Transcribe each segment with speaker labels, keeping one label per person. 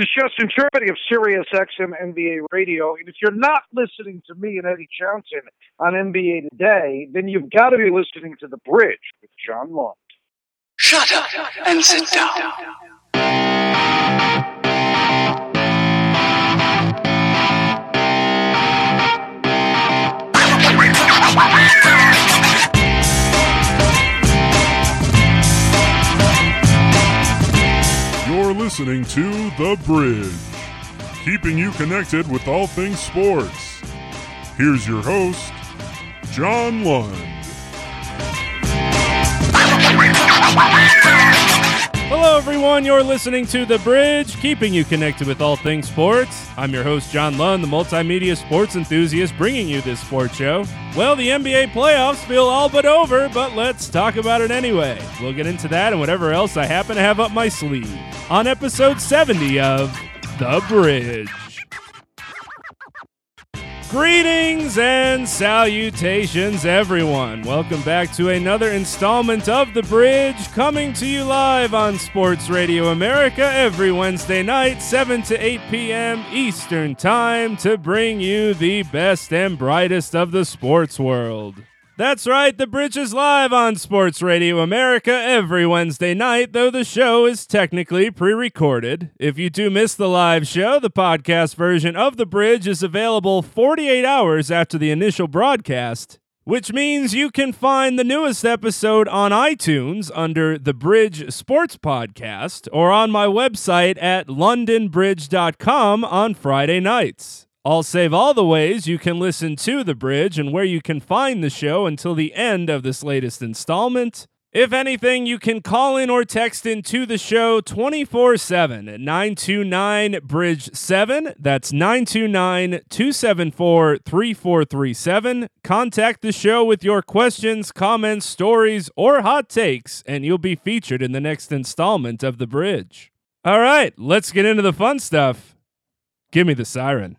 Speaker 1: is Justin Tripodi of Sirius XM NBA Radio. And if you're not listening to me and Eddie Johnson on NBA Today, then you've got to be listening to The Bridge with John Lund.
Speaker 2: Shut up and sit down.
Speaker 3: Listening to The Bridge, keeping you connected with all things sports. Here's your host, John Lund.
Speaker 4: Hello, everyone. You're listening to The Bridge, keeping you connected with all things sports. I'm your host, John Lund, the multimedia sports enthusiast, bringing you this sports show. Well, the NBA playoffs feel all but over, but let's talk about it anyway. We'll get into that and whatever else I happen to have up my sleeve on episode 70 of The Bridge. Greetings and salutations, everyone. Welcome back to another installment of The Bridge, coming to you live on Sports Radio America every Wednesday night, 7 to 8 p.m. Eastern Time, to bring you the best and brightest of the sports world. That's right, The Bridge is live on Sports Radio America every Wednesday night, though the show is technically pre recorded. If you do miss the live show, the podcast version of The Bridge is available 48 hours after the initial broadcast, which means you can find the newest episode on iTunes under The Bridge Sports Podcast or on my website at londonbridge.com on Friday nights. I'll save all the ways you can listen to The Bridge and where you can find the show until the end of this latest installment. If anything, you can call in or text into the show 24 7 at 929 Bridge 7. That's 929 274 3437. Contact the show with your questions, comments, stories, or hot takes, and you'll be featured in the next installment of The Bridge. All right, let's get into the fun stuff. Give me the siren.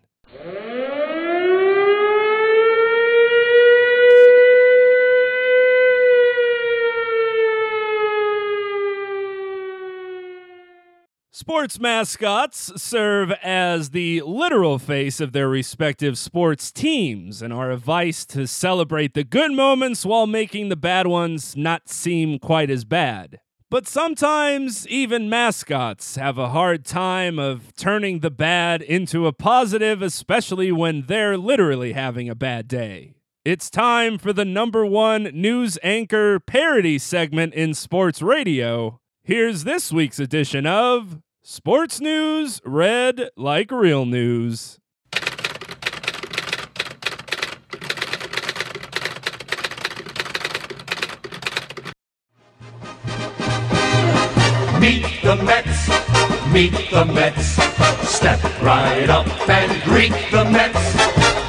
Speaker 4: Sports mascots serve as the literal face of their respective sports teams and are a vice to celebrate the good moments while making the bad ones not seem quite as bad. But sometimes even mascots have a hard time of turning the bad into a positive, especially when they're literally having a bad day. It's time for the number one news anchor parody segment in sports radio. Here's this week's edition of Sports News Read Like Real News.
Speaker 5: Meet the Mets, meet the Mets. Step right up and greet the Mets.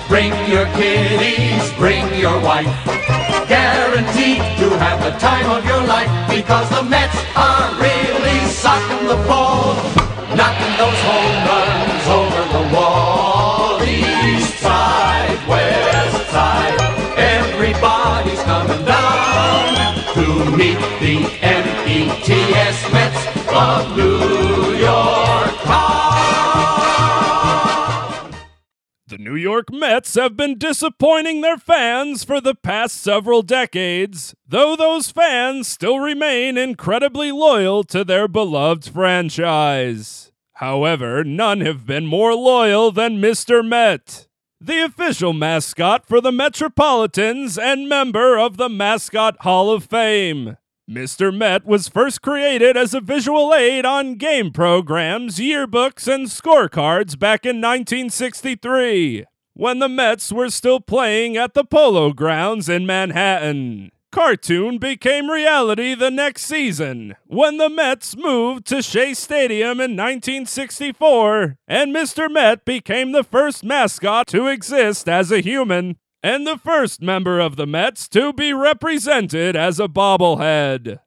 Speaker 5: Bring your kiddies, bring your wife. Guaranteed to have the time of your life because the Mets are really socking the ball, knocking those home runs over the wall. East side, west side, everybody's coming down to meet the M-E-T-S Mets of New York.
Speaker 4: The New York Mets have been disappointing their fans for the past several decades, though those fans still remain incredibly loyal to their beloved franchise. However, none have been more loyal than Mr. Met, the official mascot for the Metropolitans and member of the Mascot Hall of Fame. Mr. Met was first created as a visual aid on game programs, yearbooks, and scorecards back in 1963, when the Mets were still playing at the Polo Grounds in Manhattan. Cartoon became reality the next season when the Mets moved to Shea Stadium in 1964, and Mr. Met became the first mascot to exist as a human and the first member of the Mets to be represented as a bobblehead.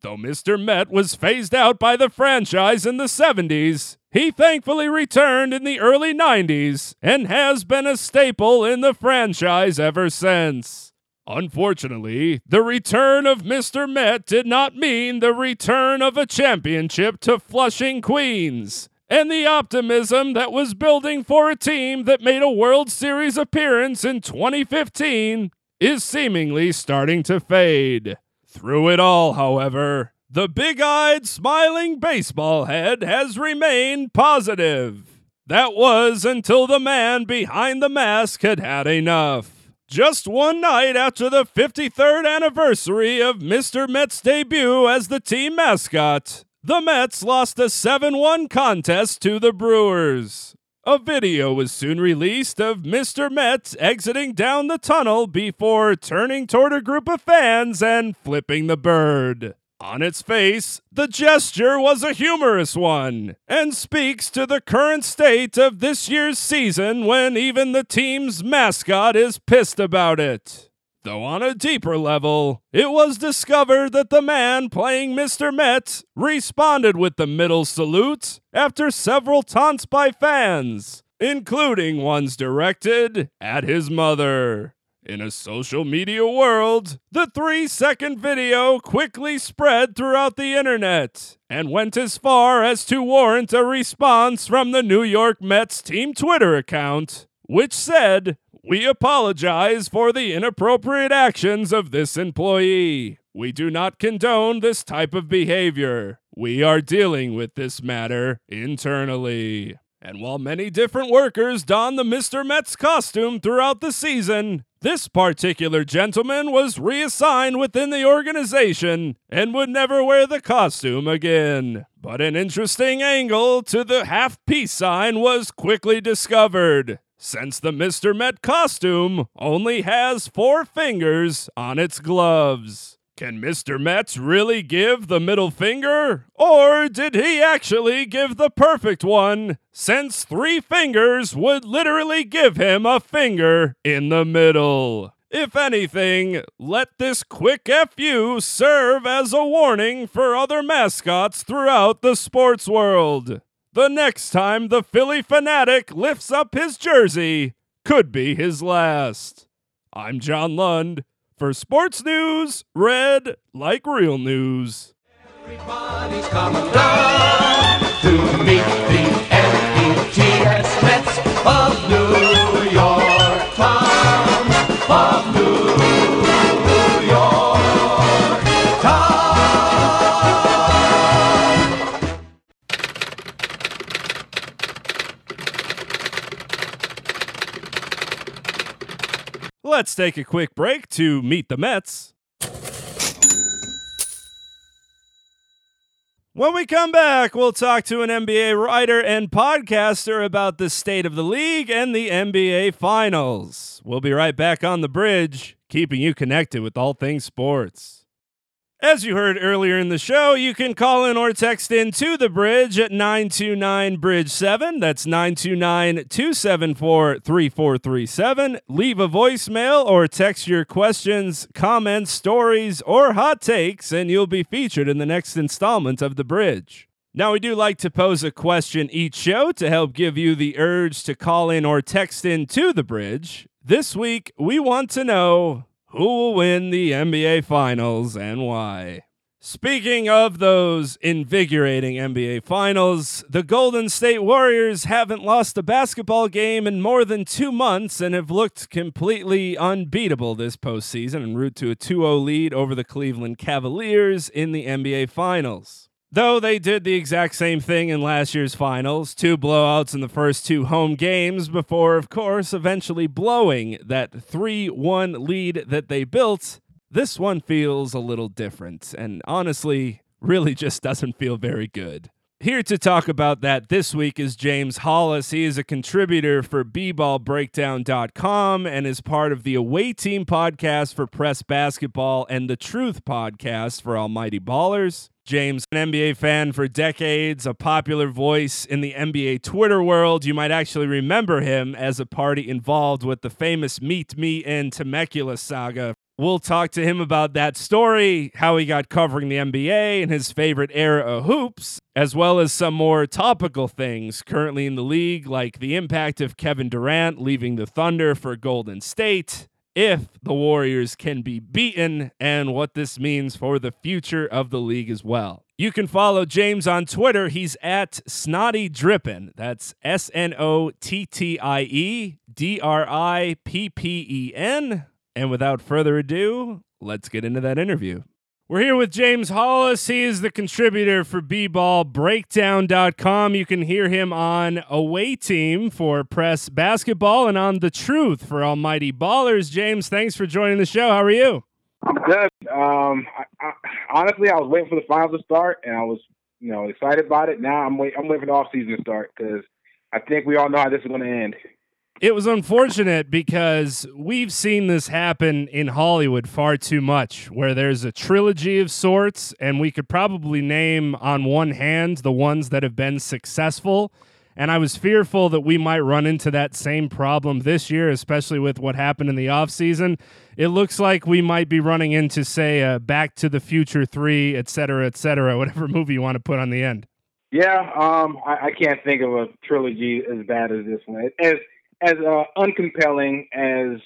Speaker 4: Though Mr. Met was phased out by the franchise in the 70s, he thankfully returned in the early 90s and has been a staple in the franchise ever since. Unfortunately, the return of Mr. Met did not mean the return of a championship to Flushing, Queens, and the optimism that was building for a team that made a World Series appearance in 2015 is seemingly starting to fade. Through it all, however, the big eyed, smiling baseball head has remained positive. That was until the man behind the mask had had enough. Just one night after the 53rd anniversary of Mr. Met's debut as the team mascot, the Mets lost a 7 1 contest to the Brewers. A video was soon released of Mr. Met exiting down the tunnel before turning toward a group of fans and flipping the bird. On its face, the gesture was a humorous one and speaks to the current state of this year's season when even the team's mascot is pissed about it. Though on a deeper level, it was discovered that the man playing Mr. Met responded with the middle salute after several taunts by fans, including ones directed at his mother. In a social media world, the three second video quickly spread throughout the internet and went as far as to warrant a response from the New York Mets team Twitter account, which said, We apologize for the inappropriate actions of this employee. We do not condone this type of behavior. We are dealing with this matter internally. And while many different workers don the Mr. Mets costume throughout the season, this particular gentleman was reassigned within the organization and would never wear the costume again. But an interesting angle to the half peace sign was quickly discovered, since the Mr. Met costume only has four fingers on its gloves. Can Mr. Metz really give the middle finger? Or did he actually give the perfect one, since three fingers would literally give him a finger in the middle? If anything, let this quick FU serve as a warning for other mascots throughout the sports world. The next time the Phillie Phanatic lifts up his jersey could be his last. I'm John Lund. For sports news, read like real news.
Speaker 5: Everybody's coming down to meet the M-E-T-S Mets of New York Town, of New
Speaker 4: Let's take a quick break to meet the Mets. When we come back, we'll talk to an NBA writer and podcaster about the state of the league and the NBA Finals. We'll be right back on the bridge, keeping you connected with all things sports. As you heard earlier in the show, you can call in or text in to the bridge at 929 Bridge 7. That's 929 274 3437. Leave a voicemail or text your questions, comments, stories, or hot takes, and you'll be featured in the next installment of The Bridge. Now, we do like to pose a question each show to help give you the urge to call in or text in to the bridge. This week, we want to know who will win the NBA Finals and why. Speaking of those invigorating NBA Finals, the Golden State Warriors haven't lost a basketball game in more than two months and have looked completely unbeatable this postseason en route to a 2 0 lead over the Cleveland Cavaliers in the NBA Finals. Though they did the exact same thing in last year's finals, two blowouts in the first two home games before, of course, eventually blowing that 3 1 lead that they built, this one feels a little different and honestly really just doesn't feel very good. Here to talk about that this week is James Holas. He is a contributor for bballbreakdown.com and is part of the Away Team podcast for Press Basketball and the Truth podcast for Almighty Ballers. James, an NBA fan for decades, a popular voice in the NBA Twitter world. You might actually remember him as a party involved with the famous Meet Me in Temecula saga. We'll talk to him about that story, how he got covering the NBA and his favorite era of hoops, as well as some more topical things currently in the league, like the impact of Kevin Durant leaving the Thunder for Golden State, if the Warriors can be beaten and what this means for the future of the league as well. You can follow James on Twitter. He's at Snotty Drippin. That's S N O T T I E D R I P P E N. And without further ado, let's get into that interview. We're here with James Holas. He is the contributor for bballbreakdown.com. You can hear him on Away Team for Press Basketball and on The Truth for Almighty Ballers. James, thanks for joining the show. How are you?
Speaker 6: I'm good. Um, I, I, honestly, I was waiting for the finals to start, and I was, you know, excited about it. Now I'm wait, I'm waiting for the off season to start because I think we all know how this is going to end.
Speaker 4: It was unfortunate because we've seen this happen in Hollywood far too much, where there's a trilogy of sorts, and we could probably name on one hand the ones that have been successful. And I was fearful that we might run into that same problem this year, especially with what happened in the offseason. It looks like we might be running into, say, a Back to the Future 3, et cetera, et cetera, whatever movie you want to put on the end.
Speaker 6: Yeah, um, I, I can't think of a trilogy as bad as this one. As as uh, uncompelling as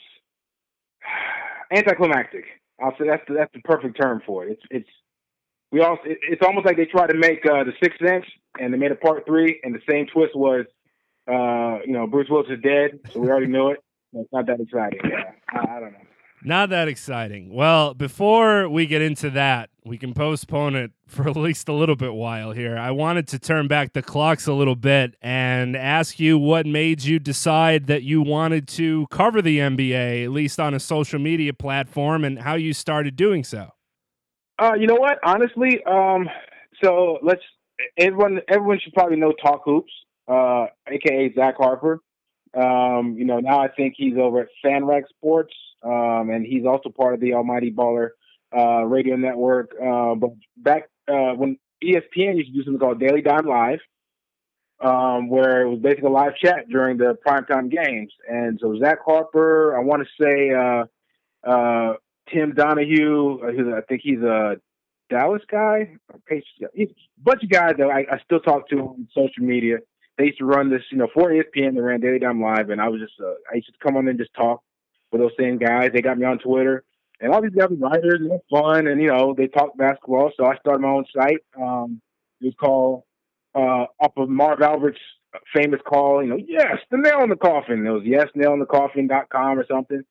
Speaker 6: anticlimactic. I'll say that's the, that's the perfect term for it. It's it's we all it, it's almost like they tried to make uh, the Sixth Sense and they made a part three, and the same twist was, uh, you know, Bruce Willis is dead, so we already knew it. It's not that exciting. Yeah, I, I don't know.
Speaker 4: Not that exciting. Well, before we get into that, we can postpone it for at least a little bit while here. I wanted to turn back the clocks a little bit and ask you what made you decide that you wanted to cover the NBA, at least on a social media platform, and how you started doing so.
Speaker 6: Uh, you know what? Honestly, um, so let's everyone everyone should probably know Talk Hoops, uh, aka Zach Harper. Um, you know, now I think he's over at FanRag Sports, um, and he's also part of the Almighty Baller uh, radio network. Uh, but back uh, when ESPN used to do something called Daily Dime Live, um, where it was basically a live chat during the primetime games. And so Zach Harper, I want to say uh, uh, Tim Donahue, uh, I think he's a Dallas guy, a bunch of guys that I, I still talk to on social media. They used to run this, you know, for ESPN. They ran Daily Dime Live, and I was just, uh, I used to come on and just talk with those same guys. They got me on Twitter, and all these guys are writers, and they're fun, and you know, they talk basketball. So I started my own site. Um, it was called uh, off of Marv Albert's famous call, you know, yes, the nail in the coffin. It was yes, nail in the coffin.com or something.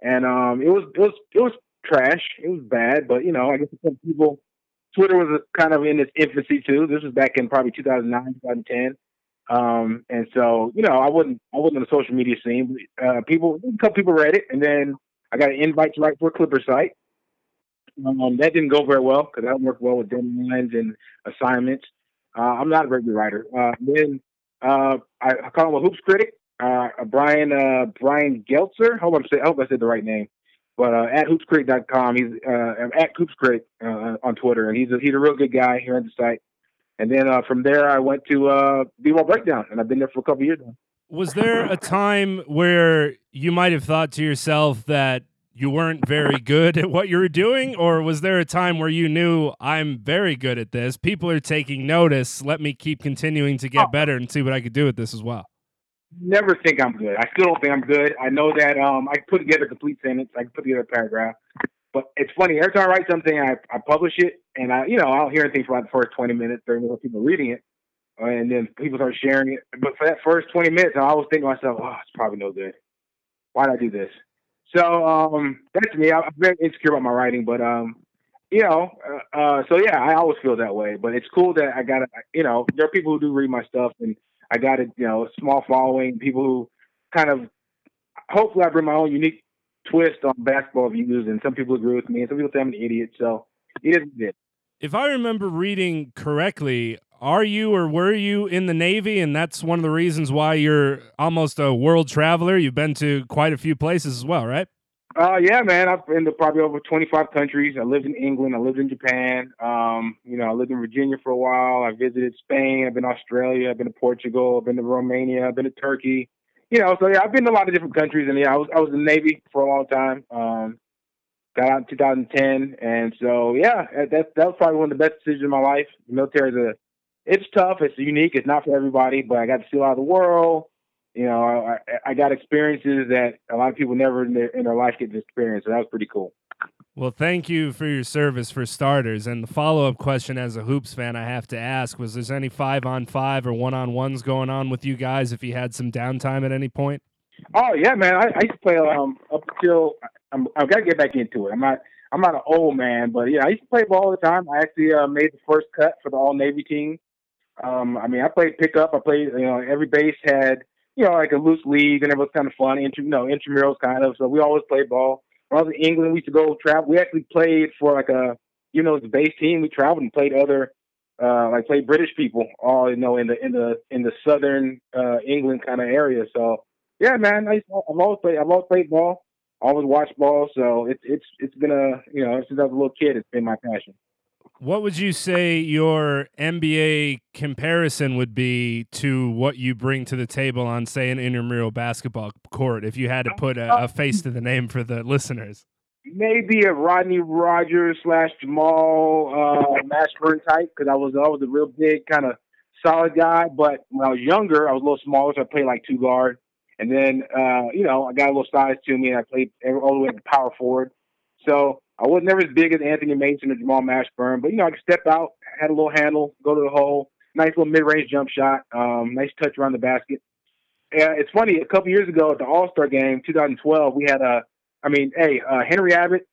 Speaker 6: And um, it was it was it was trash. It was bad, but you know, I guess some people. Twitter was kind of in its infancy too. This was back in probably 2009, 2010. Um, and so, you know, I wasn't I wasn't on the social media scene. Uh, people, a couple people read it, and then I got an invite to write for a Clipper site. Um, that didn't go very well because I don't work well with deadlines and assignments. Uh, I'm not a good writer. Uh, then uh, I, I call him a hoops critic, uh, Brian uh, Brian Geltzer. I hope, I'm say, I hope I said the right name. But at hoopscritic.com, he's at hoopscritic on Twitter, and he's a, he's a real good guy here on the site. And then uh, from there, I went to uh, B-Ball Breakdown, and I've been there for a couple years now.
Speaker 4: Was there a time where you might have thought to yourself that you weren't very good at what you were doing, or was there a time where you knew I'm very good at this? People are taking notice. Let me keep continuing to get oh. better and see what I could do with this as well
Speaker 6: never think I'm good. I still don't think I'm good. I know that um, I can put together a complete sentence. I can put together a paragraph. But it's funny. Every time I write something, I, I publish it, and I, you know, I don't hear anything for like the first 20 minutes, 30 minutes, people reading it, and then people start sharing it. But for that first 20 minutes, I always think to myself, oh, it's probably no good. Why did I do this? So um, that's me. I'm very insecure about my writing, but um, you know, uh, uh, so yeah, I always feel that way. But it's cool that I got, you know, there are people who do read my stuff and I got a you know a small following, people who kind of hopefully I bring my own unique twist on basketball views, and some people agree with me, and some people say I'm an idiot. So it is it.
Speaker 4: If I remember reading correctly, are you or were you in the Navy? And that's one of the reasons why you're almost a world traveler. You've been to quite a few places as well, right?
Speaker 6: Uh, yeah, man. I've been to probably over 25 countries. I lived in England. I lived in Japan. Um, you know, I lived in Virginia for a while. I visited Spain. I've been to Australia. I've been to Portugal. I've been to Romania. I've been to Turkey. You know, so yeah, I've been to a lot of different countries. And yeah, I was I was in the Navy for a long time. Um, got out in 2010, and so yeah, that that was probably one of the best decisions of my life. The military is a, it's tough. It's unique. It's not for everybody, but I got to see a lot of the world you know, I, I got experiences that a lot of people never in their, in their life get to experience. So that was pretty cool.
Speaker 4: Well, thank you for your service for starters. And the follow up question as a Hoops fan, I have to ask was there any five on five or one on ones going on with you guys if you had some downtime at any point?
Speaker 6: Oh, yeah, man. I, I used to play um, up until I'm, I've got to get back into it. I'm not. I'm not an old man, but yeah, I used to play ball all the time. I actually uh, made the first cut for the All Navy team. Um, I mean, I played pickup. I played, you know, every base had, you know, like a loose league, and it was kind of fun. Inter, you know, intramurals kind of. So we always played ball when I was in England, we used to go travel. We actually played for like a, you know, the base team. We traveled and played other, uh, like played British people, all you know, in the in the in the southern uh, England kind of area. So yeah, man, I, I've always played. I've always played ball. Always watched ball. So it's it's it's been a you know since I was a little kid, it's been my passion.
Speaker 4: What would you say your NBA comparison would be to what you bring to the table on, say, an intramural basketball court, if you had to put a, a face to the name for the listeners?
Speaker 6: Maybe a Rodney Rogers slash Jamal uh, type, because I was I was a real big kind of solid guy. But when I was younger, I was a little smaller, so I played like two guard. And then, uh, you know, I got a little size to me, and I played all the way to power forward. So I was never as big as Anthony Mason or Jamal Mashburn, but you know, I could step out, had a little handle, go to the hole, nice little mid-range jump shot, um, nice touch around the basket. Yeah, it's funny. A couple years ago at the All Star Game, 2012, we had a, I mean, hey, uh, Henry Abbott,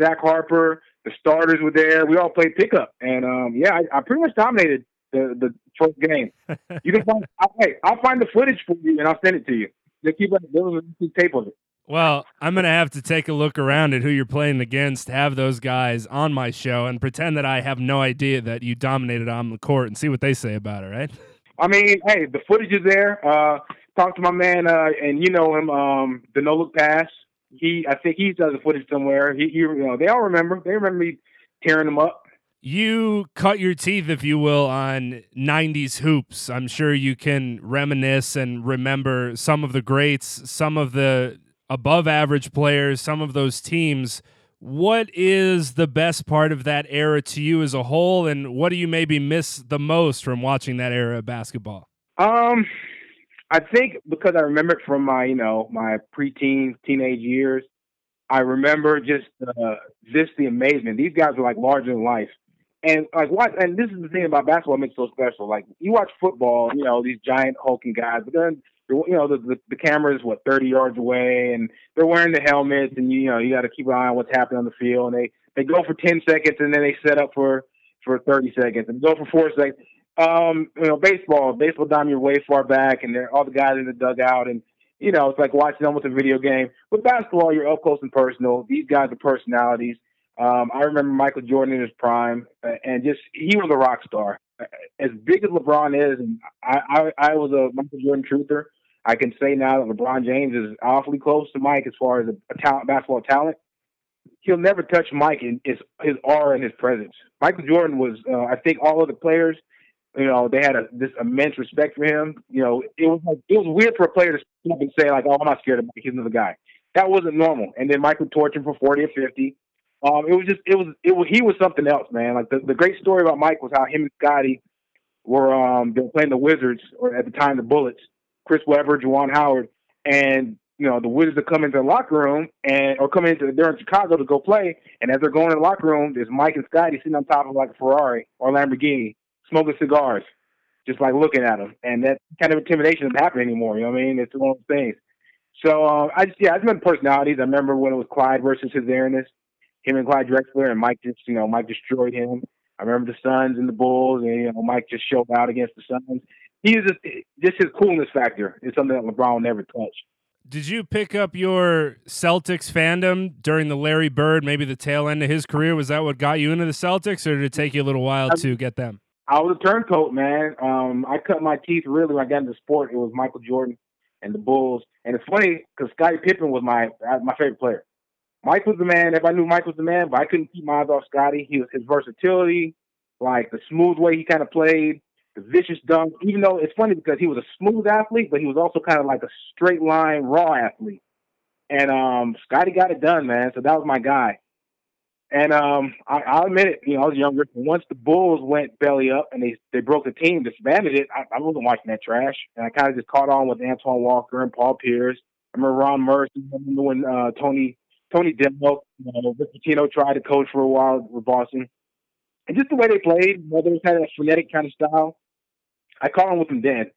Speaker 6: Zach Harper, the starters were there. We all played pickup, and um, yeah, I, I pretty much dominated the the first game. You can find, I'll, hey, I'll find the footage for you and I'll send it to you. They keep there was a tape of it.
Speaker 4: Well, I'm going to have to take a look around at who you're playing against, have those guys on my show, and pretend that I have no idea that you dominated on the court and see what they say about it, right?
Speaker 6: I mean, hey, the footage is there. Uh, talk to my man, uh, and you know him, um, the no look pass. He, I think he does the footage somewhere. He, he, you know, they all remember. They remember me tearing them up.
Speaker 4: You cut your teeth, if you will, on 90s hoops. I'm sure you can reminisce and remember some of the greats, some of the above average players, some of those teams. What is the best part of that era to you as a whole, and what do you maybe miss the most from watching that era of basketball?
Speaker 6: Um, I think because I remember it from my, you know, my preteen, teenage years. I remember just uh, just the amazement. These guys were like larger than life, and like what? And this is the thing about basketball makes it so special. Like you watch football, you know, these giant hulking guys, but then you know, the, the, the camera is what 30 yards away, and they're wearing the helmets, and you know, you got to keep an eye on what's happening on the field. And they they go for 10 seconds, and then they set up for for 30 seconds, and go for four seconds. Um, you know, baseball, baseball time, you're way far back, and they're all the guys in the dugout, and you know, it's like watching almost a video game. With basketball, you're up close and personal. These guys are personalities. Um, I remember Michael Jordan in his prime, and just he was a rock star. As big as LeBron is, and I, I, I was a Michael Jordan truther. I can say now that LeBron James is awfully close to Mike as far as a, talent, basketball talent. He'll never touch Mike in his, his aura and his presence. Michael Jordan was, uh, I think, all of the players, you know, they had a, this immense respect for him. You know, it was like, it was weird for a player to step and say like, "Oh, I'm not scared of Mike. He's another guy." That wasn't normal. And then would torch him for forty or fifty. Um, it was just, it was, it was, he was something else, man. Like the, the great story about Mike was how him and Scotty were, um, they were playing the Wizards or at the time the Bullets, Chris Webber, Juwan Howard, and you know the Wizards are coming into the locker room and or coming into they're in Chicago to go play, and as they're going to the locker room, there's Mike and Scotty sitting on top of like a Ferrari or Lamborghini, smoking cigars, just like looking at them, and that kind of intimidation doesn't happen anymore. You know what I mean? It's one of those things. So uh, I just yeah, I just remember personalities. I remember when it was Clyde versus his Airness, him and Clyde Drexler, and Mike just you know Mike destroyed him. I remember the Suns and the Bulls, and you know Mike just showed out against the Suns he is just, just his coolness factor is something that LeBron never touched.
Speaker 4: Did you pick up your Celtics fandom during the Larry Bird, maybe the tail end of his career? Was that what got you into the Celtics, or did it take you a little while to get them?
Speaker 6: I was a turncoat, man. Um, I cut my teeth really when I got into sport. It was Michael Jordan and the Bulls, and it's funny because Scottie Pippen was my my favorite player. Mike was the man. Everybody knew Mike was the man, but I couldn't keep my eyes off Scotty. He was his versatility, like the smooth way he kind of played, the vicious dunk, even though it's funny because he was a smooth athlete, but he was also kind of like a straight line raw athlete. And um Scotty got it done, man. So that was my guy. And um I, I'll admit it, you know, I was younger. Once the Bulls went belly up and they they broke the team, disbanded it, I, I wasn't watching that trash. And I kind of just caught on with Antoine Walker and Paul Pierce. I remember Ron Mercer. I when uh, Tony Tony Demo, you know, Rick Pitino tried to coach for a while with Boston. And just the way they played, know, they had a frenetic kind of style. I caught on with them then.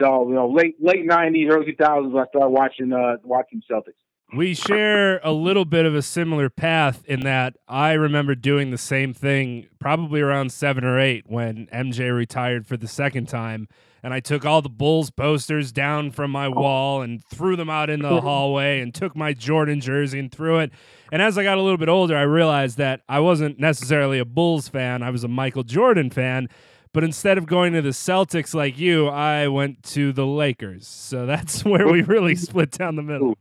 Speaker 6: So, you know, late late nineties, early two thousands I started watching uh watching Celtics.
Speaker 4: We share a little bit of a similar path in that I remember doing the same thing probably around seven or eight when MJ retired for the second time. And I took all the Bulls posters down from my oh. wall and threw them out in the hallway and took my Jordan jersey and threw it. And as I got a little bit older, I realized that I wasn't necessarily a Bulls fan, I was a Michael Jordan fan. But instead of going to the Celtics like you, I went to the Lakers. So that's where we really split down the middle.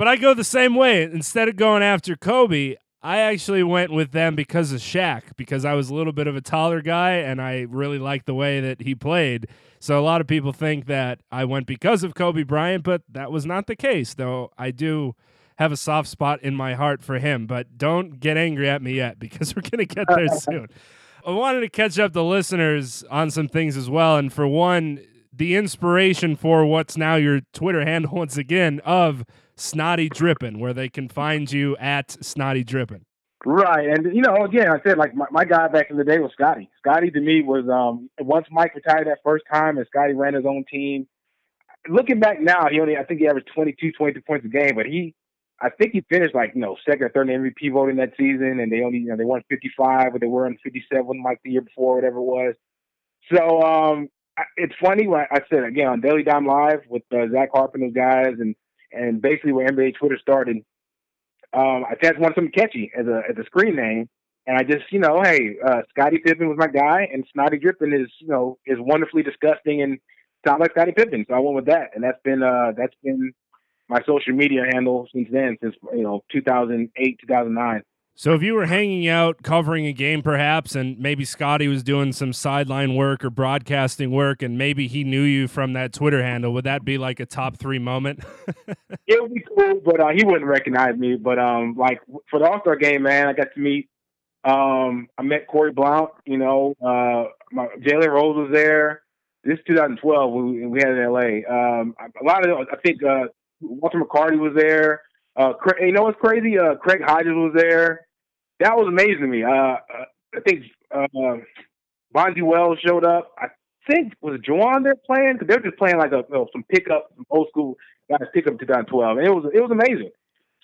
Speaker 4: But I go the same way. Instead of going after Kobe, I actually went with them because of Shaq, because I was a little bit of a taller guy and I really liked the way that he played. So a lot of people think that I went because of Kobe Bryant, but that was not the case, though I do have a soft spot in my heart for him. But don't get angry at me yet because we're going to get there soon. I wanted to catch up the listeners on some things as well. And for one, the inspiration for what's now your Twitter handle once again of Snotty Drippin', where they can find you at Snotty Drippin'.
Speaker 6: Right, and you know, again, I said like my, my guy back in the day was Scotty. Scotty to me was um once Mike retired that first time and Scotty ran his own team. Looking back now, he only I think he averaged 22, 22 points a game, but he I think he finished like you know second or third in MVP voting that season, and they only you know they won 55, but they were on 57 like the year before, whatever it was. So um it's funny when I said again on Daily Dime Live with uh, Zach Harper and those guys, and and basically where NBA Twitter started. Um, I just wanted something catchy as a as a screen name, and I just you know, hey, uh, Scottie Pippen was my guy, and Snotty Drippin is you know is wonderfully disgusting and sounds like Scotty Pippen, so I went with that, and that's been uh that's been my social media handle since then, since you know 2008 2009.
Speaker 4: So if you were hanging out covering a game perhaps and maybe Scotty was doing some sideline work or broadcasting work and maybe he knew you from that Twitter handle, would that be like a top 3 moment?
Speaker 6: it would be cool, but uh, he wouldn't recognize me, but um like for the All-Star game, man, I got to meet um I met Corey Blount, you know, uh my Jalen Rose was there. This 2012 we we had in LA. Um a lot of I think uh Walter McCarty was there. Uh, you know what's crazy? Uh, Craig Hodges was there that was amazing to me. Uh, uh I think uh, Bonzi Wells showed up. I think was Juwan there playing because they were just playing like a you know, some pickup, some old school guys pickup 2012, and it was it was amazing.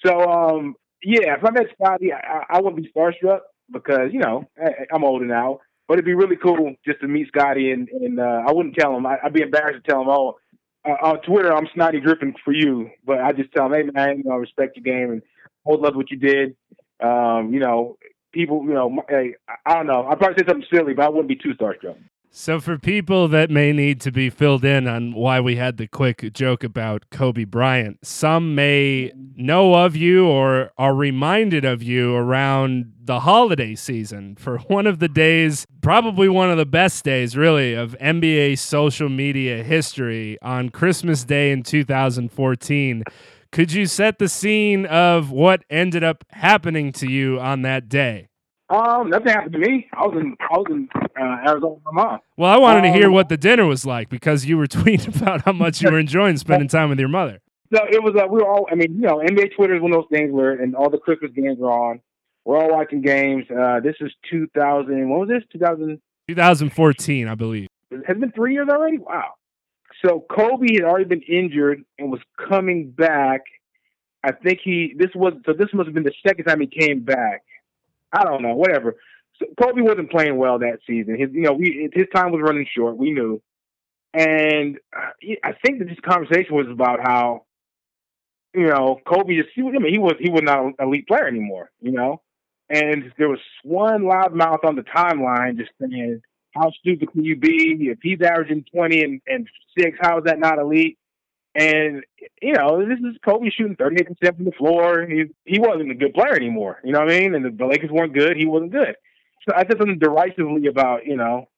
Speaker 6: So um, yeah, if I met Scotty, I, I wouldn't be starstruck because you know I, I'm older now. But it'd be really cool just to meet Scotty, and, and uh, I wouldn't tell him. I, would be embarrassed to tell him, oh, uh, on Twitter, I'm Snotty Drippin' for you. But I just tell him, hey man, I respect your game and hold love what you did. Um, you know, people, you know, hey, I don't know. I'd probably say something silly, but I wouldn't be too starstruck.
Speaker 4: So, for people that may need to be filled in on why we had the quick joke about Kobe Bryant, some may know of you or are reminded of you around the holiday season for one of the days, probably one of the best days, really, of NBA social media history on Christmas Day in 2014. Could you set the scene of what ended up happening to you on that day?
Speaker 6: Um, nothing happened to me. I was in I was in uh, Arizona with my mom.
Speaker 4: Well, I wanted um, to hear
Speaker 6: um,
Speaker 4: what the dinner was like because you were tweeting about how much you were enjoying spending time with your mother.
Speaker 6: No, it was. Uh, we were all. I mean, you know, NBA Twitter is one of those things where, and all the Christmas games are on. We're all watching games. Uh, this is 2000. What was this? 2000.
Speaker 4: 2014, I believe.
Speaker 6: Has been three years already. Wow. So Kobe had already been injured and was coming back. I think he this was so this must have been the second time he came back. I don't know, whatever. So Kobe wasn't playing well that season. His you know we his time was running short. We knew, and uh, I think that this conversation was about how you know Kobe just I mean he was he was not an elite player anymore. You know, and there was one loudmouth on the timeline just saying how stupid can you be? If he's averaging 20 and, and six, how is that not elite? And, you know, this is Kobe shooting 38% from the floor. He, he wasn't a good player anymore. You know what I mean? And the, the Lakers weren't good. He wasn't good. So I said something derisively about, you know,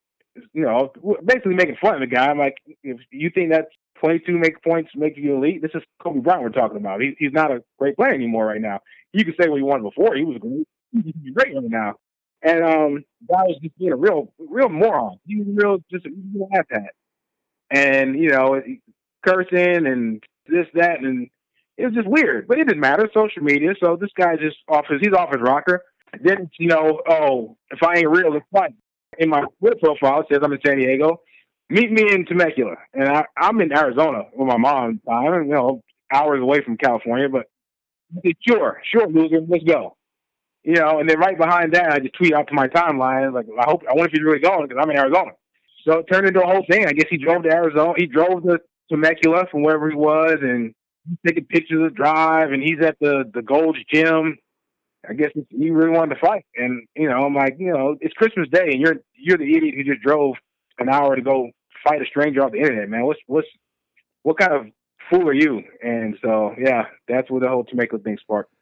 Speaker 6: you know, basically making fun of the guy. I'm like, if you think that 22 make points make you elite, this is Kobe Bryant we're talking about. He, he's not a great player anymore right now. You can say what you wanted before. He was great. He's great right now. And um, that was just being a real, real moron. He was real, just real asshat. And you know, cursing and this, that, and It was just weird, but it didn't matter. Social media. So this guy just off his he's off his rocker. Then you know, oh, if I ain't real, it's fine. In my Twitter profile, it says I'm in San Diego. Meet me in Temecula, and I, I'm in Arizona with my mom. I'm you know hours away from California, but I sure, sure, loser, let's go. You know, and then right behind that, I just tweet out to my timeline like, I hope, I wonder if he's really going because I'm in Arizona. So it turned into a whole thing. I guess he drove to Arizona. He drove to Temecula from wherever he was, and taking pictures of the drive, and he's at the the Gold's Gym. I guess he really wanted to fight, and you know, I'm like, you know, it's Christmas Day, and you're you're the idiot who just drove an hour to go fight a stranger off the internet, man. What's what's what kind of fool are you? And so, yeah, that's where the whole Temecula thing sparked.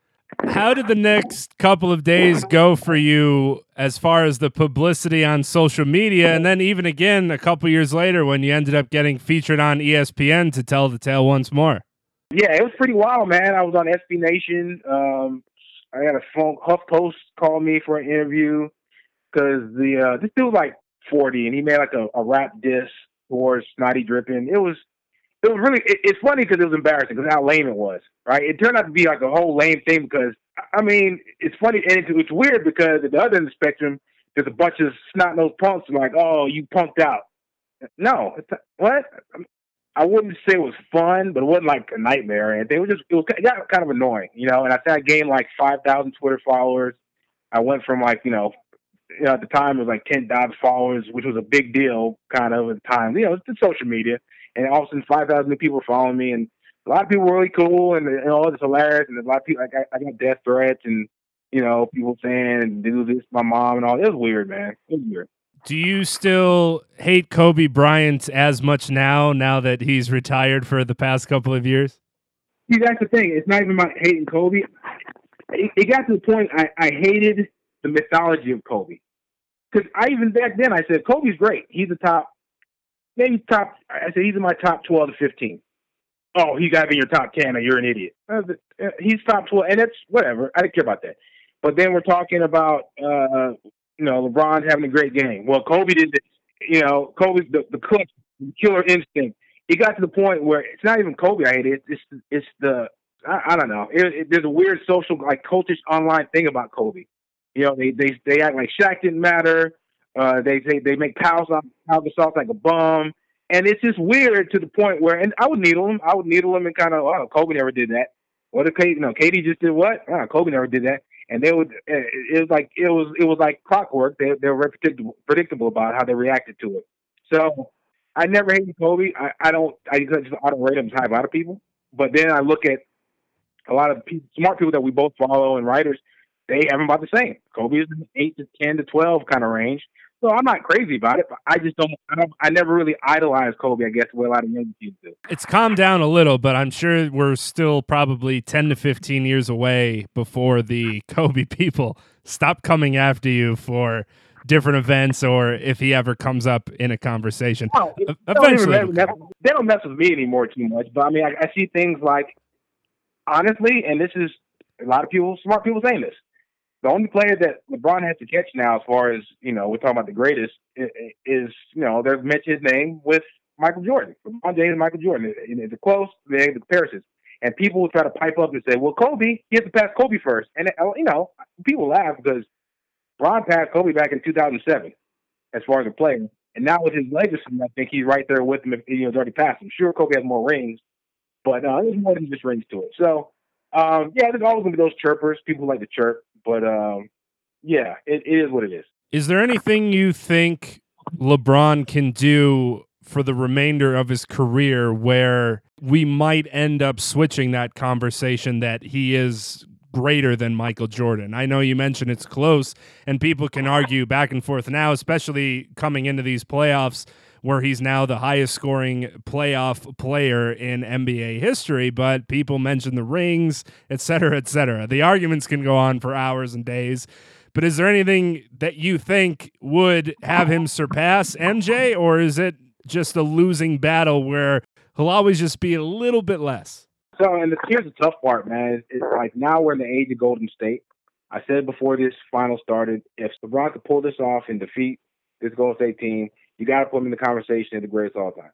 Speaker 4: How did the next couple of days go for you as far as the publicity on social media? And then, even again, a couple years later, when you ended up getting featured on ESPN to tell the tale once more?
Speaker 6: Yeah, it was pretty wild, man. I was on SB Nation. Um, I had a phone, HuffPost called me for an interview because the uh, this dude was like 40 and he made like a, a rap diss towards Snotty dripping It was it was really it, it's funny because it was embarrassing because how lame it was. Right? It turned out to be like a whole lame thing because I mean it's funny and it's, it's weird because at the other end of the spectrum there's a bunch of snot nosed punks like oh you punked out. No, what? I wouldn't say it was fun, but it wasn't like a nightmare. And they were just it, was, it got kind of annoying, you know. And I think I gained like five thousand Twitter followers. I went from like you know, you know, at the time it was like ten thousand followers, which was a big deal, kind of at the time. You know, it's the social media and all of a sudden five thousand new people following me, and a lot of people were really cool, and you know it's hilarious, and a lot of people like I, I got death threats, and you know people saying do this my mom and all. It was weird, man. It was weird.
Speaker 4: Do you still hate Kobe Bryant as much now, now that he's retired for the past couple of years?
Speaker 6: See, that's the thing. It's not even about hating Kobe. It, it got to the point I, I hated the mythology of Kobe. Because I even back then I said Kobe's great. He's the top maybe top. I said he's in my top twelve to fifteen. Oh, he's got to be in your top ten, or you're an idiot. Uh, he's top twelve, and it's whatever. I don't care about that. But then we're talking about uh, you know LeBron having a great game. Well, Kobe did this. You know, Kobe's the the the killer instinct. It got to the point where it's not even Kobe. I hate it. It's it's the I, I don't know. It, it, there's a weird social like cultish online thing about Kobe. You know, they they they act like Shaq didn't matter. Uh, they they they make Pau Gasol like a bum, and it's just weird to the point where, and I would needle him. I would needle him and kind of, oh, Kobe never did that. What if KD? No, KD just did what? Oh, Kobe never did that. And they would. It was like it was it was like clockwork. They they were predictable, predictable about how they reacted to it. So I never hated Kobe. I, I don't I just I don't rate him high a lot of people. But then I look at a lot of smart people that we both follow and writers. They have him about the same. Kobe is in eight to ten to twelve kind of range. So I'm not crazy about it, but I just don't. I, don't, I never really idolized Kobe. I guess the way a lot of young kids do.
Speaker 4: It's calmed down a little, but I'm sure we're still probably 10 to 15 years away before the Kobe people stop coming after you for different events, or if he ever comes up in a conversation.
Speaker 6: Eventually, don't mess, they don't mess with me anymore too much. But I mean, I, I see things like honestly, and this is a lot of people, smart people saying this the only player that LeBron has to catch now, as far as you know, we're talking about the greatest, is you know they've mentioned his name with Michael Jordan, LeBron James and Michael Jordan. It's a close, they the comparisons, and people will try to pipe up and say, "Well, Kobe, he has to pass Kobe first. and uh, you know, people laugh because LeBron passed Kobe back in 2007, as far as a player, and now with his legacy, I think he's right there with him. If he has already passed him. Sure, Kobe has more rings, but uh, there's more than just rings to it. So. Um, yeah, there's always gonna be those chirpers. People like to chirp. But um, yeah, it, it is what it is.
Speaker 4: Is there anything you think LeBron can do for the remainder of his career where we might end up switching that conversation that he is greater than Michael Jordan. I know you mentioned it's close and people can argue back and forth now, especially coming into these playoffs where he's now the highest scoring playoff player in NBA history, but people mention the rings, et cetera, et cetera. The arguments can go on for hours and days. But is there anything that you think would have him surpass MJ, or is it just a losing battle where he'll always just be a little bit less?
Speaker 6: So, and here's the tough part, man. It's, like now we're in the age of Golden State. I said before this final started, if LeBron could pull this off and defeat this Golden State team, you got to put him in the conversation of the greatest all time.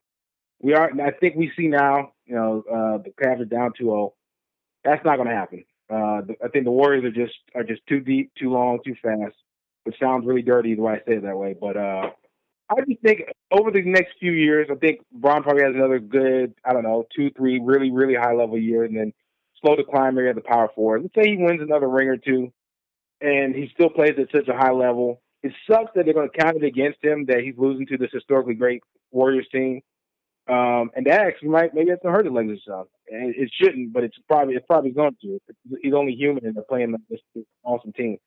Speaker 6: We are. I think we see now. You know, uh, the Cavs are down 2-0. That's not going to happen. Uh, I think the Warriors are just are just too deep, too long, too fast. Which sounds really dirty the way I say it that way, but uh, I just think over the next few years, I think Bron probably has another good, I don't know, two, three really, really high level years, and then slow decline maybe at the power forward. Let's say he wins another ring or two, and he still plays at such a high level. It sucks that they're going to count it against him that he's losing to this historically great Warriors team. Um, and that actually might maybe it's to hurt the Lakers some. And it shouldn't, but it's probably it's probably going to. He's only human and they're playing this, this awesome team.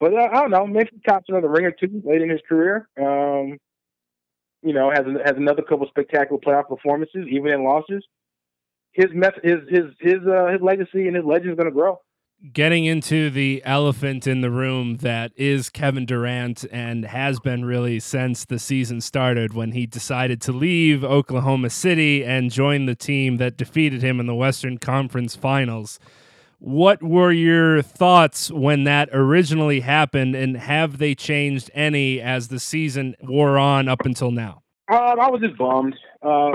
Speaker 6: But uh, I don't know. Maybe he tops another ring or two late in his career. Um, you know, has has another couple spectacular playoff performances, even in losses. His meth- his his his uh, his legacy and his legend is going to grow
Speaker 4: getting into the elephant in the room that is Kevin Durant and has been really since the season started when he decided to leave Oklahoma City and join the team that defeated him in the Western Conference Finals. What were your thoughts when that originally happened, and have they changed any as the season wore on up until now?
Speaker 6: Um, I was just bummed. Uh,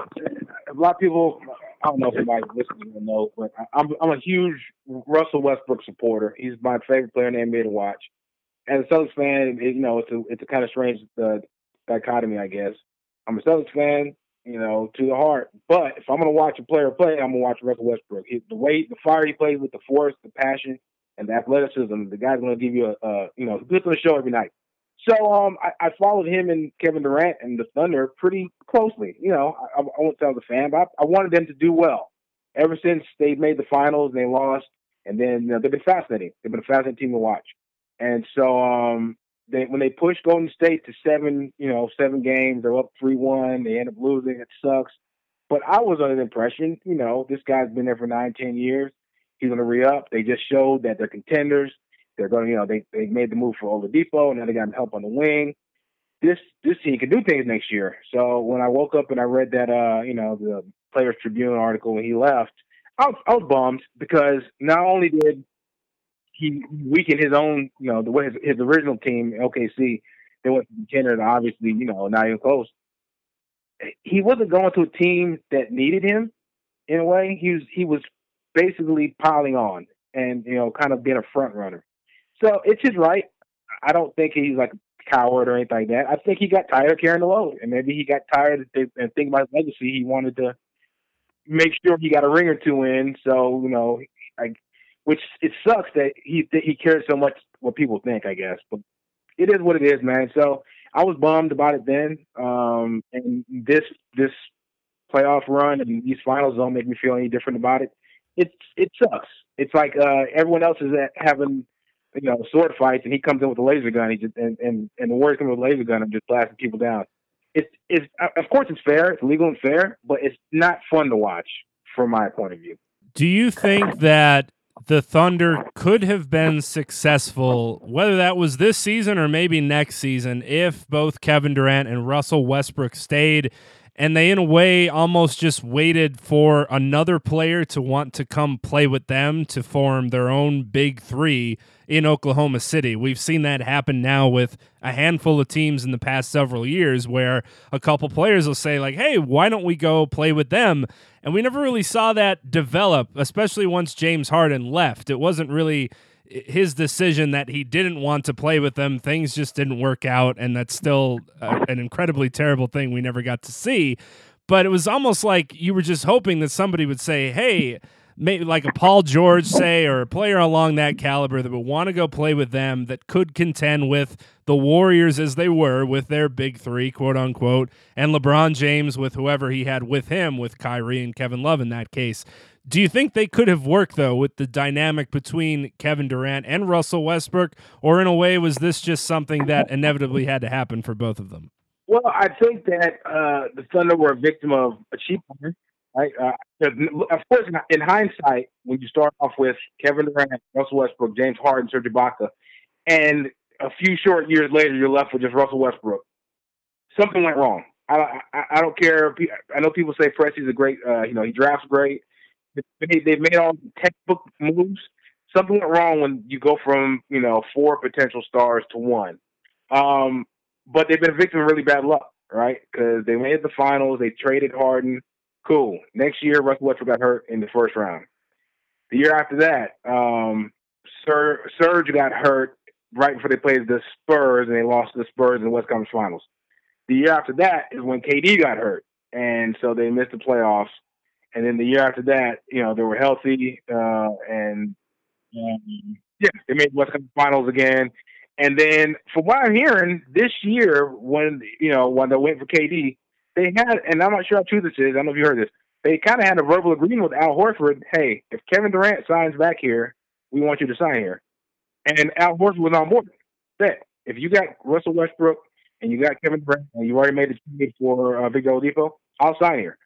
Speaker 6: a lot of people I don't know if anybody listening will know, but I'm I'm a huge Russell Westbrook supporter. He's my favorite player in the NBA to watch. As a Celtics fan, you know it's a it's a kind of strange uh, dichotomy, I guess. I'm a Celtics fan, you know, to the heart. But if I'm gonna watch a player play, I'm gonna watch Russell Westbrook. He, the way, the fire he plays with, the force, the passion, and the athleticism, the guy's gonna give you a, a you know, good for the show every night. So um, I, I, followed him and Kevin Durant and the Thunder pretty closely. You know, I, I won't tell the fan, but I, I, wanted them to do well. Ever since they made the finals and they lost, and then you know, they've been fascinating. They've been a fascinating team to watch. And so um, they, when they pushed Golden State to seven, you know, seven games, they're up three one. They end up losing. It sucks. But I was under the impression, you know, this guy's been there for nine, ten years. He's going to re up. They just showed that they're contenders. They're going, you know, they they made the move for Oladipo, and now they got help on the wing. This this team can do things next year. So when I woke up and I read that, uh, you know, the Players Tribune article when he left, I was, I was bummed because not only did he weaken his own, you know, the way his, his original team, OKC, they went contender, and obviously, you know, not even close. He wasn't going to a team that needed him in a way. He was he was basically piling on and you know, kind of being a front runner. So it's his right. I don't think he's like a coward or anything like that. I think he got tired of carrying the load, and maybe he got tired of th- and thinking about his legacy. He wanted to make sure he got a ring or two in. So you know, like, which it sucks that he that he cares so much what people think. I guess, but it is what it is, man. So I was bummed about it then, um, and this this playoff run and these finals don't make me feel any different about it. It it sucks. It's like uh, everyone else is having you know, sword fights, and he comes in with a laser gun. He just and and, and the Warriors come with a laser gun and just blasting people down. It's it's of course it's fair, it's legal and fair, but it's not fun to watch from my point of view.
Speaker 4: Do you think that the Thunder could have been successful, whether that was this season or maybe next season, if both Kevin Durant and Russell Westbrook stayed and they in a way almost just waited for another player to want to come play with them to form their own big 3 in Oklahoma City. We've seen that happen now with a handful of teams in the past several years where a couple players will say like, "Hey, why don't we go play with them?" And we never really saw that develop, especially once James Harden left. It wasn't really his decision that he didn't want to play with them. Things just didn't work out, and that's still an incredibly terrible thing we never got to see. But it was almost like you were just hoping that somebody would say, "Hey." Maybe like a Paul George, say, or a player along that caliber that would want to go play with them that could contend with the Warriors as they were with their big three, quote unquote, and LeBron James with whoever he had with him, with Kyrie and Kevin Love in that case. Do you think they could have worked though with the dynamic between Kevin Durant and Russell Westbrook, or in a way was this just something that inevitably had to happen for both of them?
Speaker 6: Well, I think that uh, the Thunder were a victim of a cheap one. Right? Uh, of course, in hindsight, when you start off with Kevin Durant, Russell Westbrook, James Harden, Serge Ibaka, and a few short years later, you're left with just Russell Westbrook. Something went wrong. I, I, I don't care. I know people say Presti's a great, uh, you know, he drafts great they, they've made all textbook moves. Something went wrong when you go from you know four potential stars to one. Um, but they've been a victim of really bad luck, right? Because they made the finals, they traded Harden. Cool. Next year, Russell Westbrook got hurt in the first round. The year after that, um, Sir, Serge got hurt right before they played the Spurs, and they lost to the Spurs in the West Conference Finals. The year after that is when KD got hurt, and so they missed the playoffs. And then the year after that, you know, they were healthy, uh, and um, yeah, they made West Conference Finals again. And then, from what I'm hearing, this year when you know when they went for KD, they had, and I'm not sure how true this is. I don't know if you heard this. They kind of had a verbal agreement with Al Horford. Hey, if Kevin Durant signs back here, we want you to sign here. And Al Horford was on board. That if you got Russell Westbrook and you got Kevin Durant and you already made the trade for uh, Victor Oladipo, I'll sign here.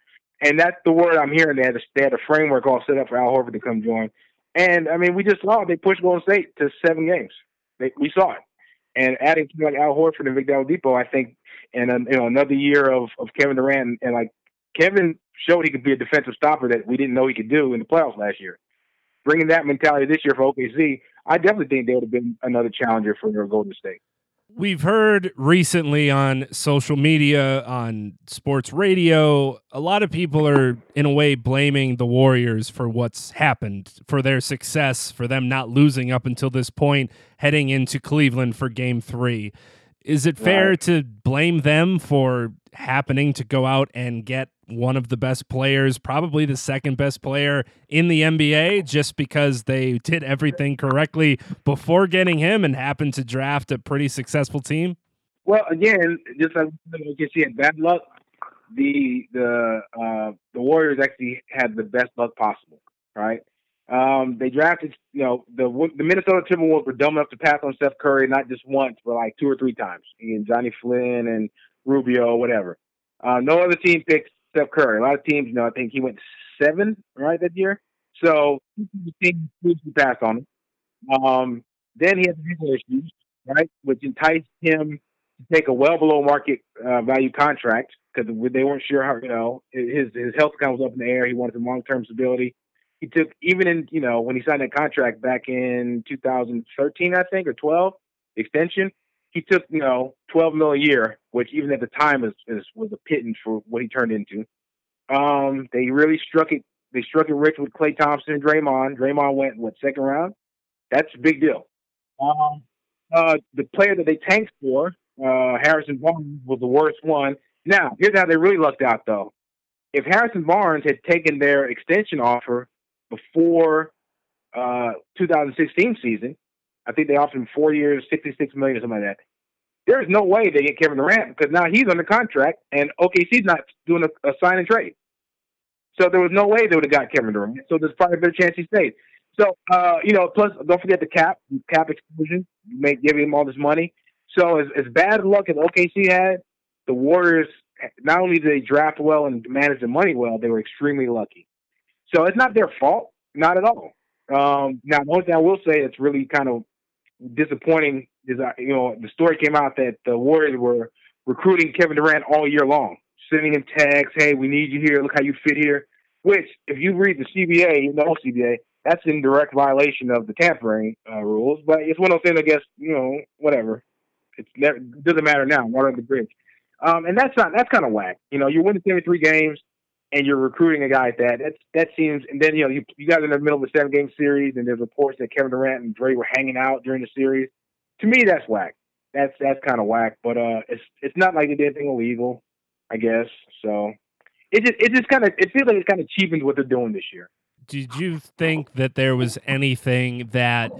Speaker 6: And that's the word I'm hearing. They had, a, they had a framework all set up for Al Horford to come join. And I mean, we just saw. They pushed Golden State to seven games. They, we saw it. And adding to like Al Horford and Victor Oladipo, I think, and you know another year of of Kevin Durant and, and like Kevin showed he could be a defensive stopper that we didn't know he could do in the playoffs last year. Bringing that mentality this year for OKC, I definitely think they would have been another challenger for Golden State.
Speaker 4: We've heard recently on social media, on sports radio, a lot of people are, in a way, blaming the Warriors for what's happened, for their success, for them not losing up until this point, heading into Cleveland for game three. Is it fair right. to blame them for happening to go out and get one of the best players, probably the second best player in the NBA, just because they did everything correctly before getting him and happened to draft a pretty successful team?
Speaker 6: Well, again, just like you can see in bad luck, the the uh, the Warriors actually had the best luck possible, right? Um, they drafted, you know, the the Minnesota Timberwolves were dumb enough to pass on Steph Curry not just once, but like two or three times. And Johnny Flynn and Rubio, whatever. Uh, no other team picked Steph Curry. A lot of teams, you know, I think he went seven right that year. So the team passed on him. Um, then he had the issues, right, which enticed him to take a well below market uh, value contract because they weren't sure how, you know, his his health account was up in the air. He wanted some long term stability he took even in you know when he signed that contract back in 2013, I think, or 12 extension. He took you know 12 mil a year, which even at the time is was a pittance for what he turned into. Um, they really struck it. They struck it rich with Klay Thompson and Draymond. Draymond went what second round? That's a big deal. Um, uh, the player that they tanked for, uh, Harrison Barnes, was the worst one. Now, here's how they really lucked out, though. If Harrison Barnes had taken their extension offer before uh, 2016 season. I think they offered him four years, 66 million or something like that. There's no way they get Kevin Durant because now he's under contract and OKC's not doing a, a sign and trade. So there was no way they would have got Kevin Durant. So there's probably a better chance he stays. So uh, you know, plus don't forget the cap, cap exclusion. You may give him all this money. So as, as bad luck as OKC had, the Warriors not only did they draft well and manage the money well, they were extremely lucky. So it's not their fault, not at all. Um, now, the only thing I will say that's really kind of disappointing is, uh, you know, the story came out that the Warriors were recruiting Kevin Durant all year long, sending him texts, hey, we need you here, look how you fit here. Which, if you read the CBA, you know CBA, that's in direct violation of the tampering uh, rules. But it's one of those things, I guess, you know, whatever. It's never, it doesn't matter now. Water under the bridge. Um, and that's not that's kind of whack. You know, you're winning 73 games and you're recruiting a guy like that. That that seems. And then you know you you guys in the middle of a seven game series, and there's reports that Kevin Durant and Dre were hanging out during the series. To me, that's whack. That's that's kind of whack. But uh, it's it's not like they did anything illegal, I guess. So it just it just kind of it feels like it's kind of cheapens what they're doing this year.
Speaker 4: Did you think that there was anything that?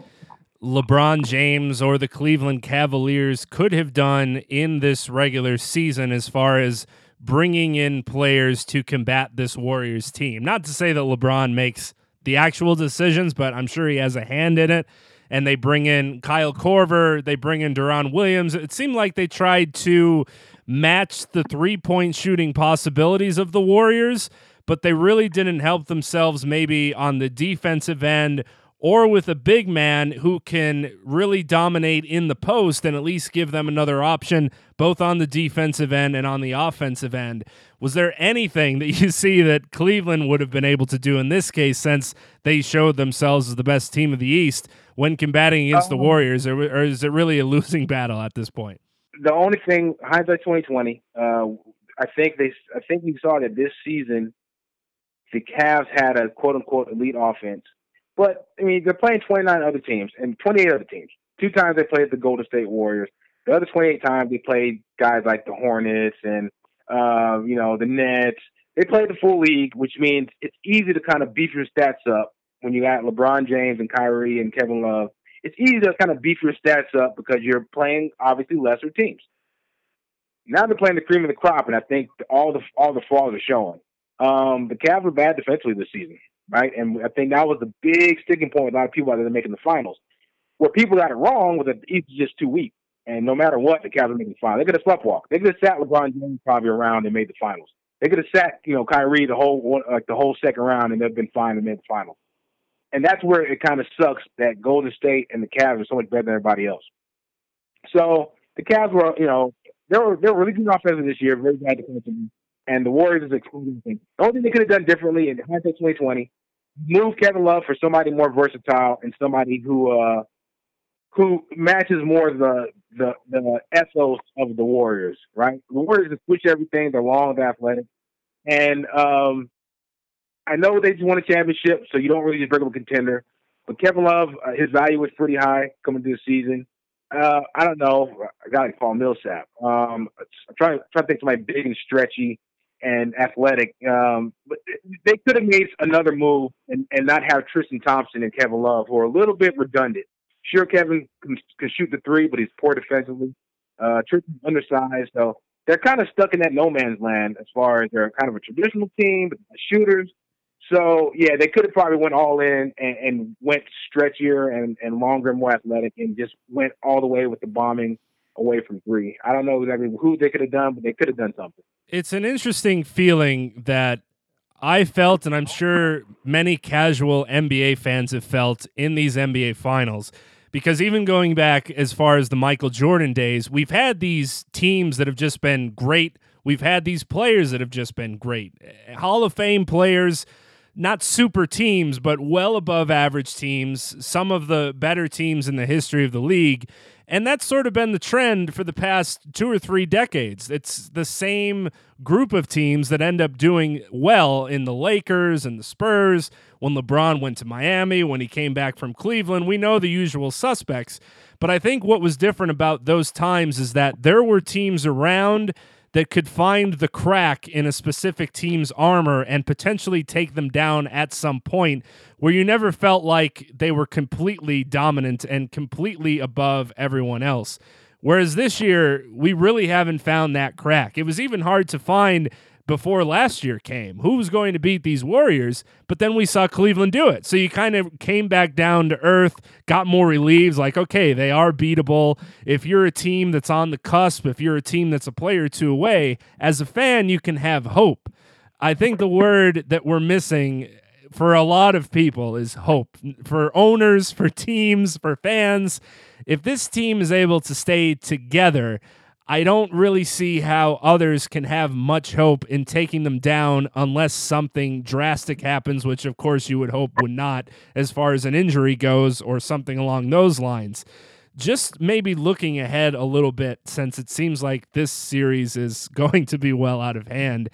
Speaker 4: LeBron James or the Cleveland Cavaliers could have done in this regular season as far as bringing in players to combat this Warriors team. Not to say that LeBron makes the actual decisions, but I'm sure he has a hand in it. And they bring in Kyle Korver, they bring in Deron Williams. It seemed like they tried to match the three point shooting possibilities of the Warriors, but they really didn't help themselves maybe on the defensive end or with a big man who can really dominate in the post and at least give them another option, both on the defensive end and on the offensive end. Was there anything that you see that Cleveland would have been able to do in this case since they showed themselves as the best team of the East when combating against um, the Warriors, or, or, is it really a losing battle at this point?
Speaker 6: The only thing, hindsight twenty twenty, uh, I think they, I think we saw that this season, the Cavs had a quote unquote elite offense But I mean, they're playing 29 other teams and 28 other teams. Two times they played the Golden State Warriors. The other 28 times they played guys like the Hornets and uh, you know the Nets. They played the full league, which means it's easy to kind of beef your stats up when you got LeBron James and Kyrie and Kevin Love. It's easy to kind of beef your stats up because you're playing obviously lesser teams. Now they're playing the cream of the crop, and I think all the all the flaws are showing. Um, the Cavs were bad defensively this season, right? And I think that was the big sticking point with a lot of people that are making the finals. Where people got it wrong was that the is just too weak. And no matter what, the Cavs are making the finals. They could have sleptwalk. They could have sat LeBron James probably around and made the finals. They could have sat, you know, Kyrie the whole like the whole second round and they've been fine and made the finals. And that's where it kind of sucks that Golden State and the Cavs are so much better than everybody else. So the Cavs were, you know, they were they were really good offensively this year, very bad defensively. And the Warriors is excluding. The only thing they could have done differently in hindsight 2020, move Kevin Love for somebody more versatile and somebody who uh who matches more the the the ethos of the Warriors, right? The Warriors switch everything. They're long, they're athletic, and um, I know they just won a championship, so you don't really just bring up a contender. But Kevin Love, uh, his value was pretty high coming to the season. Uh, I don't know, a guy like Paul Millsap. Um, I'm trying, trying to think of somebody big and stretchy and athletic. Um, but they could have made another move and, and not have Tristan Thompson and Kevin Love, who are a little bit redundant. Sure, Kevin can, can shoot the three, but he's poor defensively. Uh, Tristan's undersized, so they're kind of stuck in that no man's land as far as they're kind of a traditional team, but shooters. So yeah, they could have probably went all in and, and went stretchier and, and longer, and more athletic, and just went all the way with the bombing away from three. I don't know exactly who they could have done, but they could have done something.
Speaker 4: It's an interesting feeling that I felt, and I'm sure many casual NBA fans have felt in these NBA finals. Because even going back as far as the Michael Jordan days, we've had these teams that have just been great. We've had these players that have just been great. Hall of Fame players not super teams, but well above average teams, some of the better teams in the history of the league. And that's sort of been the trend for the past two or three decades. It's the same group of teams that end up doing well in the Lakers and the Spurs. When LeBron went to Miami, when he came back from Cleveland, we know the usual suspects. But I think what was different about those times is that there were teams around that could find the crack in a specific team's armor and potentially take them down at some point where you never felt like they were completely dominant and completely above everyone else. Whereas this year, we really haven't found that crack. It was even hard to find before last year came. Who was going to beat these Warriors? But then we saw Cleveland do it. So you kind of came back down to earth, got more relieves like, okay, they are beatable. If you're a team that's on the cusp, if you're a team that's a player two away, as a fan, you can have hope. I think the word that we're missing for a lot of people is hope. For owners, for teams, for fans, if this team is able to stay together, I don't really see how others can have much hope in taking them down unless something drastic happens, which of course you would hope would not, as far as an injury goes or something along those lines just maybe looking ahead a little bit since it seems like this series is going to be well out of hand.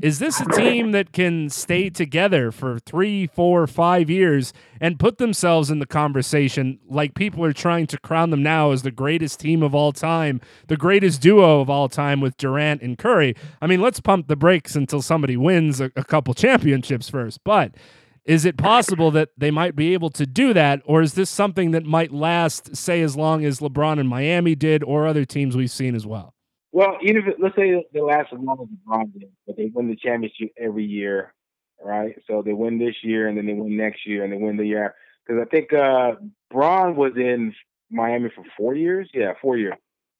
Speaker 4: Is this a team that can stay together for three, four, five years and put themselves in the conversation like people are trying to crown them now as the greatest team of all time, the greatest duo of all time with Durant and Curry? I mean, let's pump the brakes until somebody wins a, a couple championships first. But is it possible that they might be able to do that, or is this something that might last, say, as long as LeBron and Miami did, or other teams we've seen as well?
Speaker 6: Well, even if let's say they last as long as LeBron did, but they win the championship every year, right? So they win this year, and then they win next year, and they win the year. Because I think uh, Bron was in Miami for four years. Yeah, four years.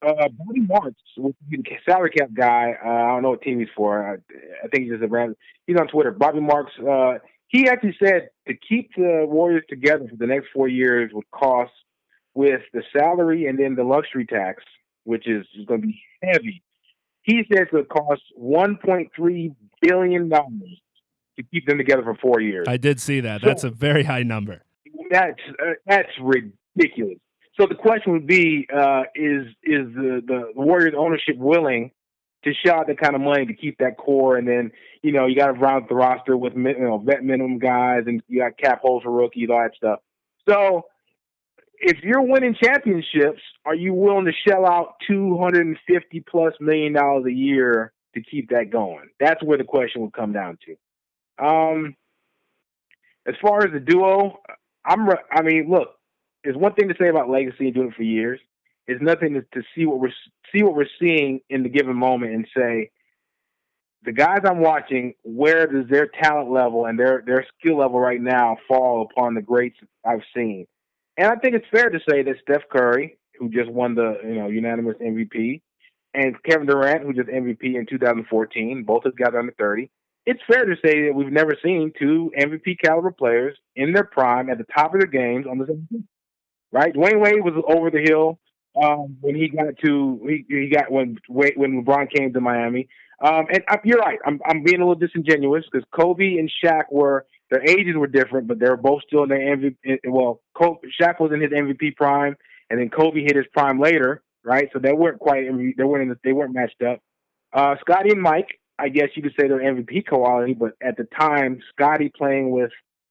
Speaker 6: Uh, Bobby Marks, salary cap guy. Uh, I don't know what team he's for. I, I think he's just a random. He's on Twitter. Bobby Marks. Uh, he actually said to keep the Warriors together for the next four years would cost with the salary and then the luxury tax, which is going to be heavy. He says it would cost 1.3 billion dollars to keep them together for four years.
Speaker 4: I did see that. So, that's a very high number.
Speaker 6: That's uh, that's ridiculous. So the question would be: uh, Is is the, the Warriors ownership willing to shell that kind of money to keep that core, and then you know you got to round the roster with you know vet minimum guys, and you got cap holes for rookies, all that stuff. So if you're winning championships, are you willing to shell out two hundred and fifty plus million dollars a year to keep that going? That's where the question would come down to. Um, as far as the duo, I'm. I mean, look, there's one thing to say about legacy and doing it for years. It's nothing to, to see what we're see what we're seeing in the given moment and say, the guys I'm watching, where does their talent level and their their skill level right now fall upon the greats I've seen? And I think it's fair to say that Steph Curry, who just won the you know unanimous MVP, and Kevin Durant, who just MVP in 2014, both of guys under 30. It's fair to say that we've never seen two MVP caliber players in their prime at the top of their games on the same team. Right? Dwyane Wade was over the hill um, when he got to he, he got when when LeBron came to Miami. Um, and uh, you're right. I'm I'm being a little disingenuous because Kobe and Shaq were their ages were different, but they were both still in their MVP. Well, Kobe, Shaq was in his MVP prime, and then Kobe hit his prime later, right? So they weren't quite they weren't the, they weren't matched up. Uh, Scottie and Mike, I guess you could say they're MVP quality, but at the time, Scottie playing with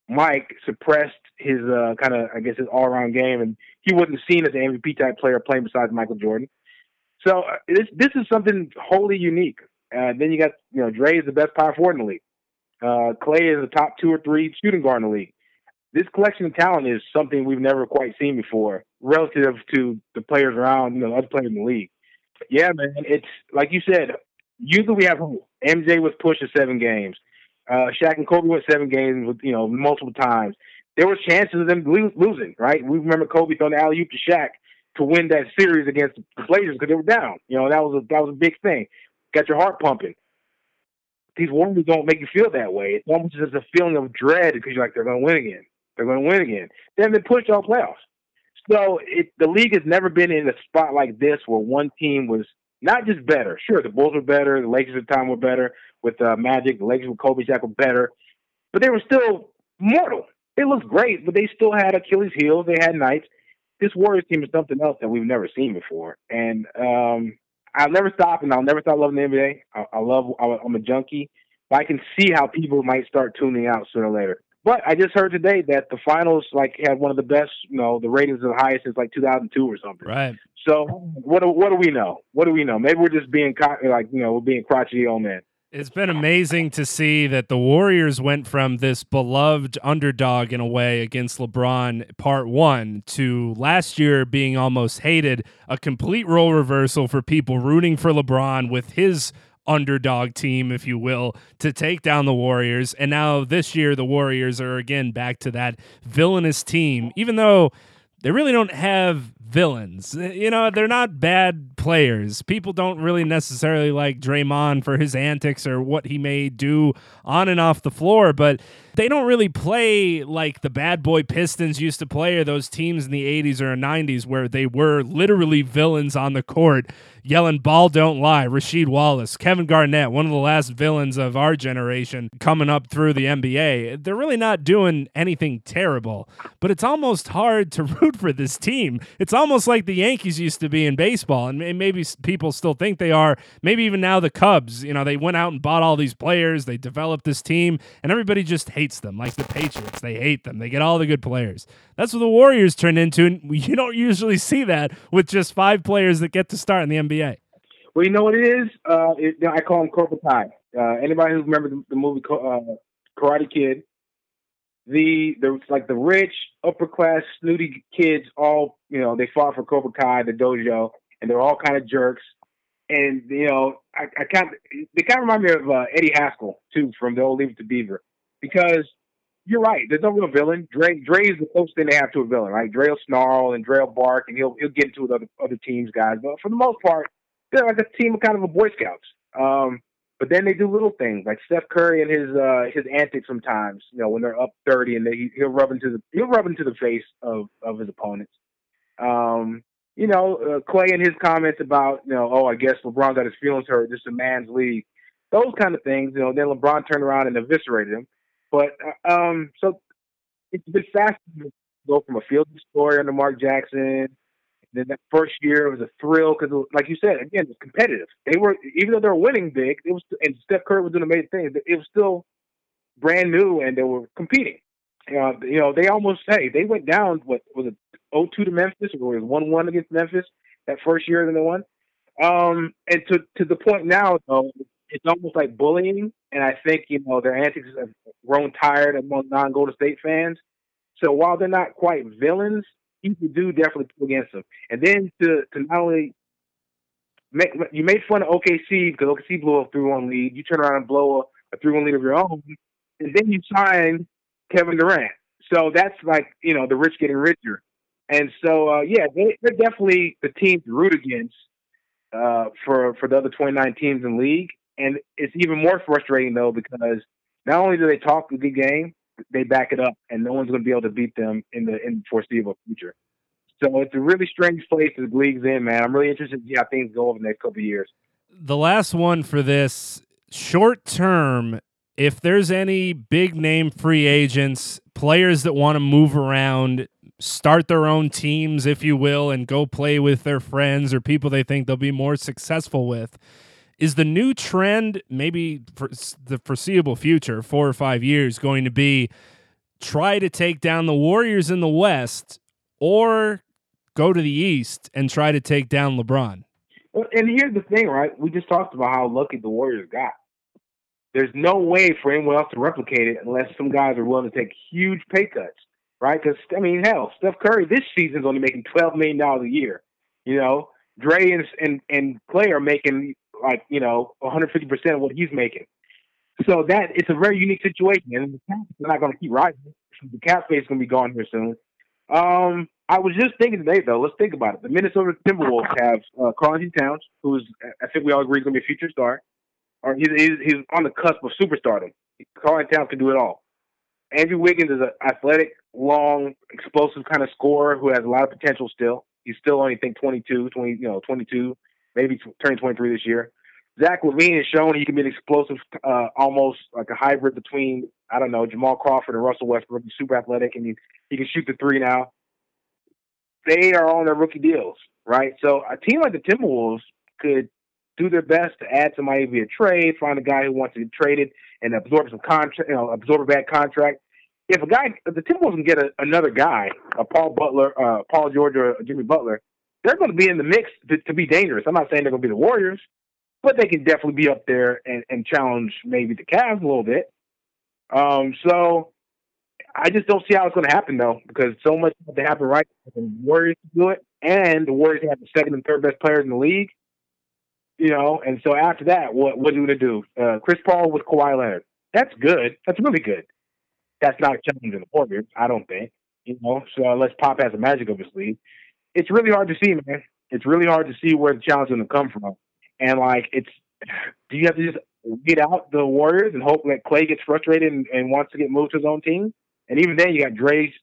Speaker 6: Mike suppressed his uh, kind of, I guess, his all around game, and he wasn't seen as an MVP type player playing besides Michael Jordan. So uh, this this is something wholly unique. Uh, then you got, you know, Dre is the best power forward in the league. Uh, Klay is the top two or three shooting guard in the league. This collection of talent is something we've never quite seen before, relative to the players around, you know, other players in the league. Yeah, man, it's like you said. Usually we have MJ was pushed to seven games. Uh, Shaq and Kobe went seven games, with, you know, multiple times. There was chances of them lo- losing, right? We remember Kobe throwing the alley oop to Shaq to win that series against the Blazers because they were down. You know, that was a that was a big thing. Got your heart pumping. These Warriors don't make you feel that way. It's almost just a feeling of dread because you're like they're going to win again. They're going to win again. Then they pushed all playoffs. So it, the league has never been in a spot like this where one team was not just better. Sure, the Bulls were better. The Lakers at the time were better with uh, Magic. The Lakers with Kobe Shaq were better, but they were still mortal. They looked great, but they still had Achilles heels. They had nights. This Warriors team is something else that we've never seen before, and um, I'll never stop, and I'll never stop loving the NBA. I, I love. I'm a junkie, but I can see how people might start tuning out sooner or later. But I just heard today that the finals like had one of the best, you know, the ratings are the highest since like 2002 or something.
Speaker 4: Right.
Speaker 6: So what do, what do we know? What do we know? Maybe we're just being like you know we're being crotchety old men.
Speaker 4: It's been amazing to see that the Warriors went from this beloved underdog in a way against LeBron part one to last year being almost hated, a complete role reversal for people rooting for LeBron with his underdog team, if you will, to take down the Warriors. And now this year, the Warriors are again back to that villainous team, even though they really don't have villains. You know, they're not bad players. People don't really necessarily like Draymond for his antics or what he may do on and off the floor, but they don't really play like the bad boy Pistons used to play or those teams in the 80s or 90s where they were literally villains on the court yelling ball don't lie. Rasheed wallace kevin garnett one of the last villains of our generation coming up through the nba they're really not doing anything terrible but it's almost hard to root for this team. It's almost like the yankees used to be in baseball and maybe people still think they are maybe even now the cubs you know they went out and bought all these players they developed this team and everybody just hates them, like the Patriots. They hate them. They get all the good players. That's what the Warriors turn into, and you don't usually see that with just five players that get to start in the NBA.
Speaker 6: Well, you know what it is? Uh, it, I call them Cobra Kai. Uh, anybody who remembers the, the movie uh, Karate Kid, the the like the rich upper class snooty kids all you know they fought for Cobra Kai, the dojo, and they're all kind of jerks and you know, I, I kind of they kind of remind me of uh, Eddie Haskell too from the old Leave It to Beaver, because you're right. There's no real villain. Dre Dre is the closest thing they have to a villain, right? Dre will snarl and Dre will bark, and he'll he'll get into with other other teams guys. But for the most part, they're like a team of kind of a Boy Scouts. Um, but then they do little things like Steph Curry and his uh, his antics sometimes. You know, when they're up thirty and they, he'll rub into the he'll rub into the face of of his opponents. Um, you know, uh, Klay and his comments about, you know, oh, I guess LeBron got his feelings hurt. Is a man's league. Those kind of things. You know, then LeBron turned around and eviscerated him. But uh, um, so it's been fascinating to go from a field story under Mark Jackson Then that first year it was a thrill because, like you said, again, it's competitive. They were even though they were winning big, it was and Steph Curry was doing amazing things. It was still brand new and they were competing. Uh, you know, they almost hey they went down what was it 0-2 to Memphis or was one one against Memphis that first year then they won. Um, and to to the point now though, it's almost like bullying, and I think you know their antics have grown tired among non Golden State fans. So while they're not quite villains, people do definitely pull against them. And then to to not only make you made fun of OKC because OKC blew a three one lead, you turn around and blow a, a three one lead of your own, and then you sign Kevin Durant. So that's like you know the rich getting richer. And so uh, yeah, they, they're definitely the team to root against uh, for for the other 29 teams in league. And it's even more frustrating though because not only do they talk a good game, they back it up, and no one's going to be able to beat them in the in the foreseeable future. So it's a really strange place the league's in, man. I'm really interested to see how things go over the next couple of years.
Speaker 4: The last one for this short term, if there's any big name free agents, players that want to move around, start their own teams, if you will, and go play with their friends or people they think they'll be more successful with is the new trend, maybe for the foreseeable future, four or five years, going to be try to take down the Warriors in the West or go to the East and try to take down LeBron?
Speaker 6: And here's the thing, right? We just talked about how lucky the Warriors got. There's no way for anyone else to replicate it unless some guys are willing to take huge pay cuts, right? Because I mean, hell, Steph Curry this season's only making twelve million dollars a year. You know, Dre and and and Klay are making like you know 150 percent of what he's making. So that it's a very unique situation, and the cap is not going to keep rising. The cap space is going to be gone here soon. Um, I was just thinking today, though. Let's think about it. The Minnesota Timberwolves have uh, Karl-Anthony Towns, who's I think we all agree is going to be a future star, or he's, he's he's on the cusp of superstardom. Karl-Anthony Towns can do it all. Andrew Wiggins is an athletic, long, explosive kind of scorer who has a lot of potential still. He's still only think 22, 20, you know, 22 maybe turning 23 this year. Zach LaVine has shown he can be an explosive, uh, almost like a hybrid between I don't know Jamal Crawford and Russell Westbrook. He's super athletic and he he can shoot the three now. They are on their rookie deals, right? So a team like the Timberwolves could do their best to add somebody via trade, find a guy who wants to get traded and absorb some contract, you know, absorb a bad contract. If a guy, if the Timberwolves can get a, another guy, a Paul Butler, uh, Paul George, or Jimmy Butler, they're going to be in the mix to, to be dangerous. I'm not saying they're going to be the Warriors, but they can definitely be up there and, and challenge maybe the Cavs a little bit. Um, so I just don't see how it's going to happen though, because so much has to happen right the Warriors to do it, and the Warriors have the second and third best players in the league. You know, and so after that, what what are you to do? Uh, Chris Paul with Kawhi Leonard. That's good. That's really good. That's not a challenge in the Warriors, I don't think. You know, so unless Pop has a magic of his sleeve it's really hard to see, man. It's really hard to see where the challenge is to come from. And like, it's do you have to just get out the Warriors and hope that Klay gets frustrated and, and wants to get moved to his own team? And even then, you got Dre,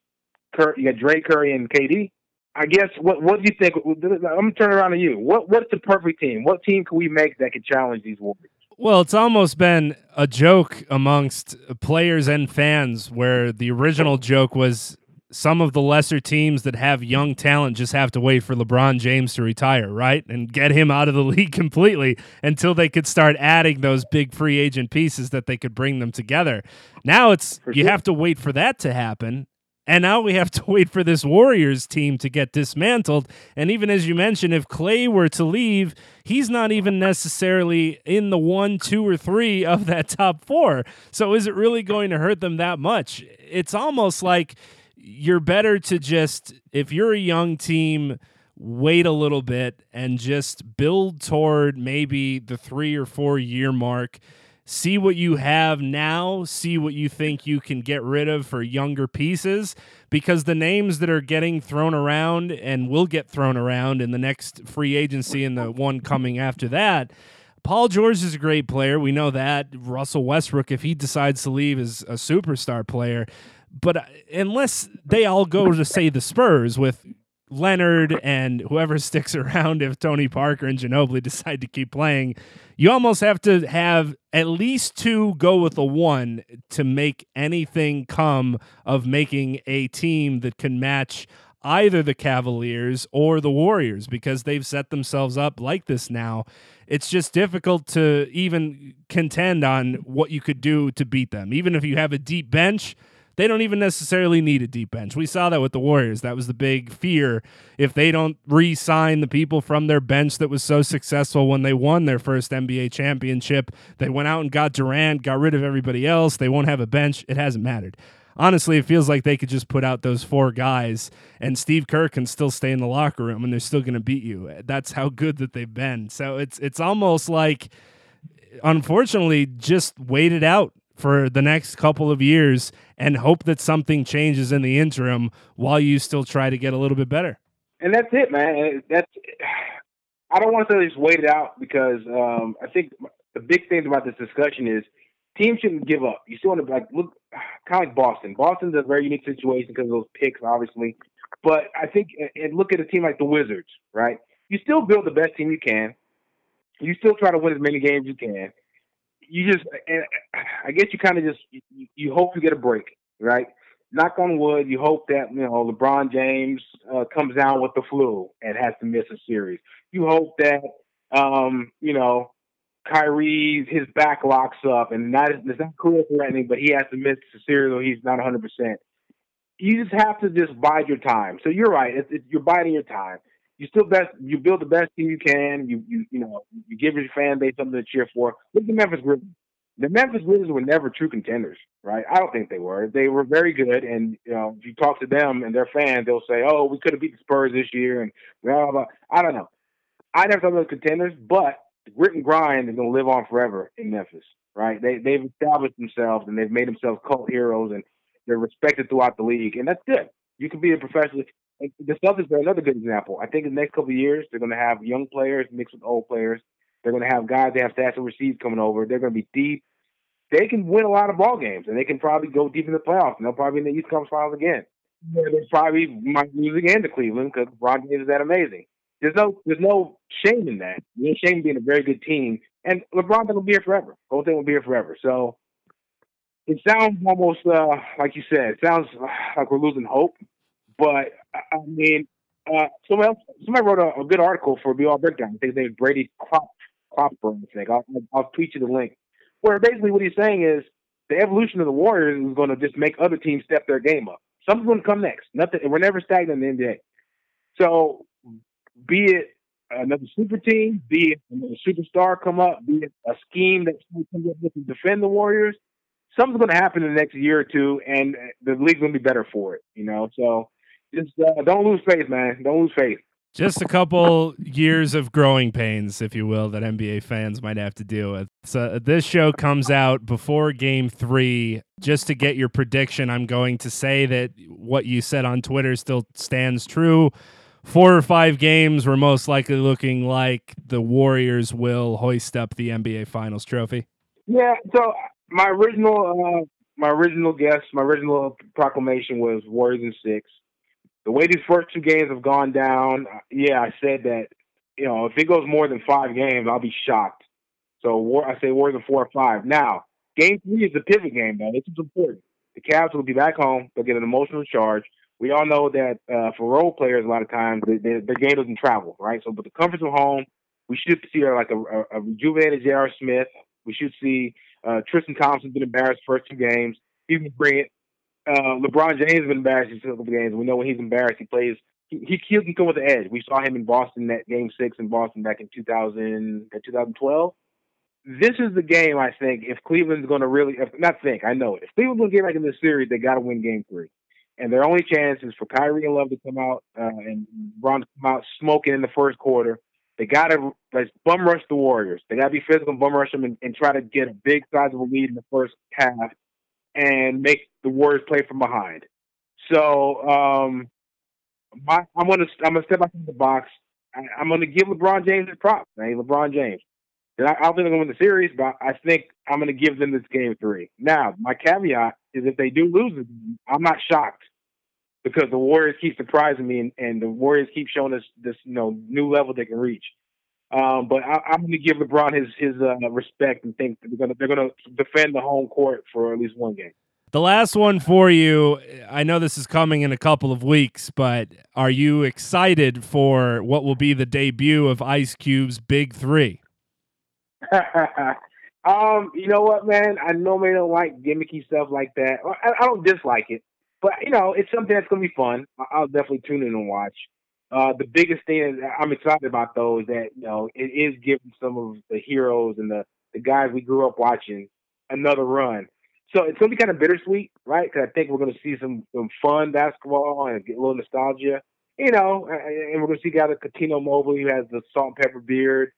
Speaker 6: you got Dre Curry and KD. I guess what what do you think? I'm gonna turn around to you. What what's the perfect team? What team can we make that could challenge these Warriors?
Speaker 4: Well, it's almost been a joke amongst players and fans where the original joke was some of the lesser teams that have young talent just have to wait for LeBron James to retire, right? And get him out of the league completely until they could start adding those big free agent pieces that they could bring them together. Now it's you have to wait for that to happen. And now we have to wait for this Warriors team to get dismantled. And even as you mentioned, if Klay were to leave, he's not even necessarily in the one, two, or three of that top four. So is it really going to hurt them that much? It's almost like you're better to just if you're a young team wait a little bit and just build toward maybe the 3 or 4 year mark see what you have now see what you think you can get rid of for younger pieces because the names that are getting thrown around and will get thrown around in the next free agency and the one coming after that Paul George is a great player. We know that. Russell Westbrook, if he decides to leave, is a superstar player. But uh, unless they all go to say the Spurs with Leonard and whoever sticks around if Tony Parker and Ginobili decide to keep playing, you almost have to have at least two go with a one to make anything come of making a team that can match either the Cavaliers or the Warriors because they've set themselves up like this now. It's just difficult to even contend on what you could do to beat them. Even if you have a deep bench, they don't even necessarily need a deep bench. We saw that with the Warriors. That was the big fear. If they don't re sign the people from their bench that was so successful when they won their first NBA championship, they went out and got Durant, got rid of everybody else. They won't have a bench. It hasn't mattered honestly, it feels like they could just put out those four guys and Steve Kerr can still stay in the locker room and they're still going to beat you. That's how good that they've been. So it's it's almost like unfortunately just wait it out for the next couple of years and hope that something changes in the interim while you still try to get a little bit better.
Speaker 6: And that's it, man. That's I don't want to say just wait it out because um, I think the big thing about this discussion is teams shouldn't give up. You still want to like look kind of like Boston. Boston's a very unique situation because of those picks, obviously. But I think and look at a team like the Wizards, right? You still build the best team you can. You still try to win as many games you can you just, and I guess you kind of just, you, you, hope you get a break, right? Knock on wood, you hope that, you know, LeBron James uh, comes down with the flu and has to miss a series. You hope that, um, you know, Kyrie, his back locks up and not, it's not career threatening, but he has to miss a series or he's not 100%. You just have to just bide your time. So you're right. It's, it's, you're biding your time you still best you build the best team you can. You you you know you give your fan base something to cheer for. Look at the Memphis Grizzlies. The Memphis Grizzlies were never true contenders, right? I don't think they were. They were very good, and you know if you talk to them and their fans, they'll say, "Oh, we could have beat the Spurs this year," and blah blah. blah. I don't know. I never thought they were contenders, but the grit and grind is going to live on forever in Memphis, right? They they've established themselves and they've made themselves cult heroes, and they're respected throughout the league, and that's good. You can be a professional the Celtics are another good example. I think in the next couple of years, they're going to have young players mixed with old players. They're going to have guys they have stats and received coming over. They're going to be deep. They can win a lot of ball games, and they can probably go deep in the playoffs. And they'll probably in the East Conference Finals again. They probably might lose again to Cleveland because James is that amazing. There's no there's no shame in that. There's no shame in being a very good team. And LeBron will be here forever. Golden State will be here forever. So it sounds almost uh, like you said. It sounds like we're losing hope. But I mean, uh, somebody else, somebody wrote a, a good article for All Breakdown. I think his name is Brady Klop, Klopper. I think I'll, I'll tweet you the link. Where basically what he's saying is the evolution of the Warriors is going to just make other teams step their game up. Something's going to come next. Nothing. We're never stagnant in the NBA. So, be it another super team, be it another superstar come up, be it a scheme that comes up to defend the Warriors, something's going to happen in the next year or two, and the league's going to be better for it. You know, so just uh, don't lose faith, man. Don't lose faith.
Speaker 4: Just a couple years of growing pains, if you will, that NBA fans might have to deal with. So this show comes out before Game Three. Just to get your prediction, I'm going to say that what you said on Twitter still stands true. Four or five games, we're most likely looking like the Warriors will hoist up the NBA Finals trophy.
Speaker 6: Yeah. So my original, uh, my original guess, my original proclamation was Warriors in six the way these first two games have gone down, yeah, I said that. You know, if it goes more than five games, I'll be shocked. So I say more than four or five. Now, game three is the pivot game, though. This is important. The Cavs will be back home. They'll get an emotional charge. We all know that uh, for role players, a lot of times they, their game doesn't travel, right? So, but the comforts of home, we should see uh, like a, a, a rejuvenated J.R. Smith. We should see uh, Tristan Thompson been embarrassed first two games. He can bring it uh, LeBron James has been embarrassed in a couple games. We know when he's embarrassed, he plays. He, he, can come with the edge. We saw him in Boston that game six in Boston back in 2000 2012. This is the game I think if Cleveland's going to really if, not think I know it. If Cleveland's going to get back in this series, they got to win Game Three, and their only chance is for Kyrie and Love to come out uh, and LeBron to come out smoking in the first quarter. They got to bum rush the Warriors. They got to be physical, bum rush them, and, and try to get a big a lead in the first half and make the Warriors play from behind. So um, my, I'm gonna I'm gonna step in the box. I, am gonna give LeBron James his props. Man. LeBron James. And I, I don't think they're gonna win the series, but I think I'm gonna give them this game three. Now, my caveat is if they do lose, I'm not shocked because the Warriors keep surprising me, and, and the Warriors keep showing us this you know new level they can reach. Um, but I, am going to give LeBron his his uh, respect and think they're going to they're going to defend the home court for at least one game.
Speaker 4: The last one for you, I know this is coming in a couple of weeks, but are you excited for what will be the debut of Ice Cube's Big Three?
Speaker 6: um, you know what, man? I normally don't like gimmicky stuff like that. I, I don't dislike it, but you know, it's something that's gonna be fun. I'll definitely tune in and watch. Uh, the biggest thing I'm excited about though is that you know it is giving some of the heroes and the the guys we grew up watching another run. So it's gonna be kind of bittersweet, right? Because I think we're gonna see some some fun basketball and get a little nostalgia, you know. And we're gonna see guys like Cuttino Mobley who has the salt and pepper beard.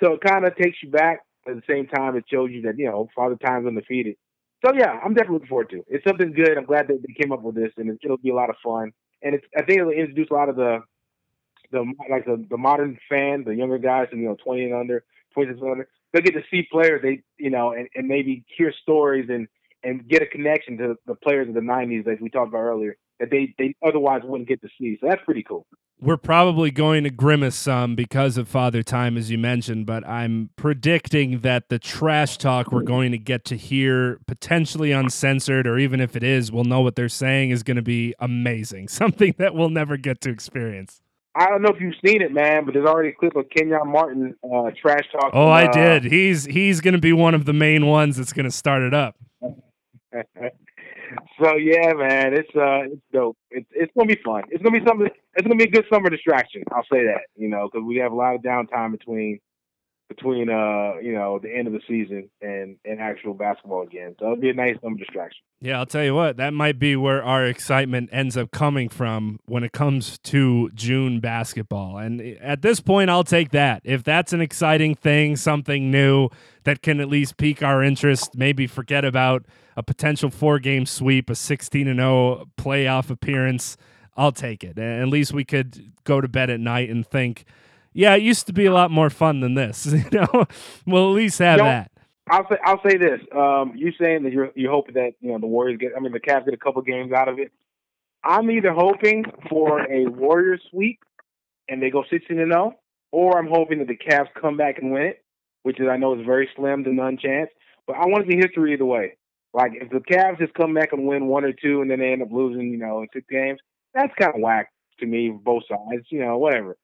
Speaker 6: So it kind of takes you back. At the same time, it shows you that you know Father Time's undefeated. So yeah, I'm definitely looking forward to it. It's something good. I'm glad that they came up with this, and it'll be a lot of fun. And it's I think it'll introduce a lot of the the like the, the modern fan, the younger guys, you know, 20 and under, 26 and under. They'll get to see players they you know, and, and maybe hear stories and and get a connection to the players of the 90s, as we talked about earlier, that they they otherwise wouldn't get to see. So that's pretty cool
Speaker 4: we're probably going to grimace some because of Father Time, as you mentioned, but I'm predicting that the trash talk we're going to get to hear, potentially uncensored, or even if it is, we'll know what they're saying is going to be amazing. Something that we'll never get to experience.
Speaker 6: I don't know if you've seen it, man, but there's already a clip of Kenyon Martin uh, trash talk.
Speaker 4: Oh, I uh, did. He's he's going to be one of the main ones that's going to start it up.
Speaker 6: so yeah, man, it's uh, it's dope. It's it's gonna be fun. It's gonna be something. It's gonna be a good summer distraction. I'll say that. You know, because we have a lot of downtime between between uh you know the end of the season and and actual basketball again. So it'll be a nice summer distraction.
Speaker 4: Yeah, I'll tell you what, that might be where our excitement ends up coming from when it comes to June basketball. And at this point, I'll take that. If that's an exciting thing, something new that can at least pique our interest, maybe forget about a potential four game sweep, a 16 and 0 playoff appearance, I'll take it. At least we could go to bed at night and think, yeah, it used to be a lot more fun than this. you know, we'll at least have that.
Speaker 6: I'll say I'll say this. Um, you saying that you're you hoping that you know the Warriors get. I mean, the Cavs get a couple games out of it. I'm either hoping for a Warriors sweep and they go 16 and 0, or I'm hoping that the Cavs come back and win it, which is I know is very slim to none chance. But I want to see history either way. Like if the Cavs just come back and win one or two, and then they end up losing, you know, in six games, that's kind of whack to me, both sides. You know, whatever.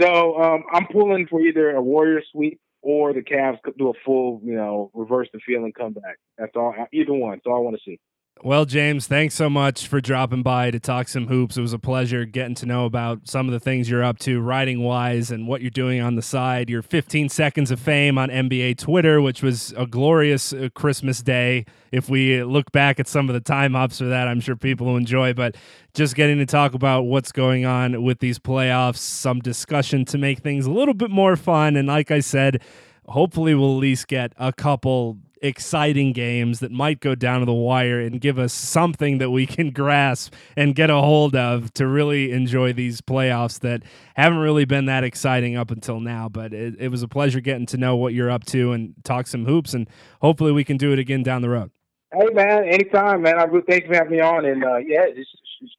Speaker 6: So um, I'm pulling for either a Warrior sweep or the Cavs do a full, you know, reverse the feeling comeback. That's all. Either one. That's all I want to see.
Speaker 4: Well, James, thanks so much for dropping by to talk some hoops. It was a pleasure getting to know about some of the things you're up to writing wise and what you're doing on the side. Your 15 seconds of fame on NBA Twitter, which was a glorious uh, Christmas day. If we look back at some of the time ups for that, I'm sure people will enjoy. But just getting to talk about what's going on with these playoffs, some discussion to make things a little bit more fun. And like I said, hopefully we'll at least get a couple exciting games that might go down to the wire and give us something that we can grasp and get a hold of to really enjoy these playoffs that haven't really been that exciting up until now. But it, it was a pleasure getting to know what you're up to and talk some hoops, and hopefully we can do it again down the road.
Speaker 6: Hey man, anytime, man. I really thanks for having me on, and uh, yeah, just, just,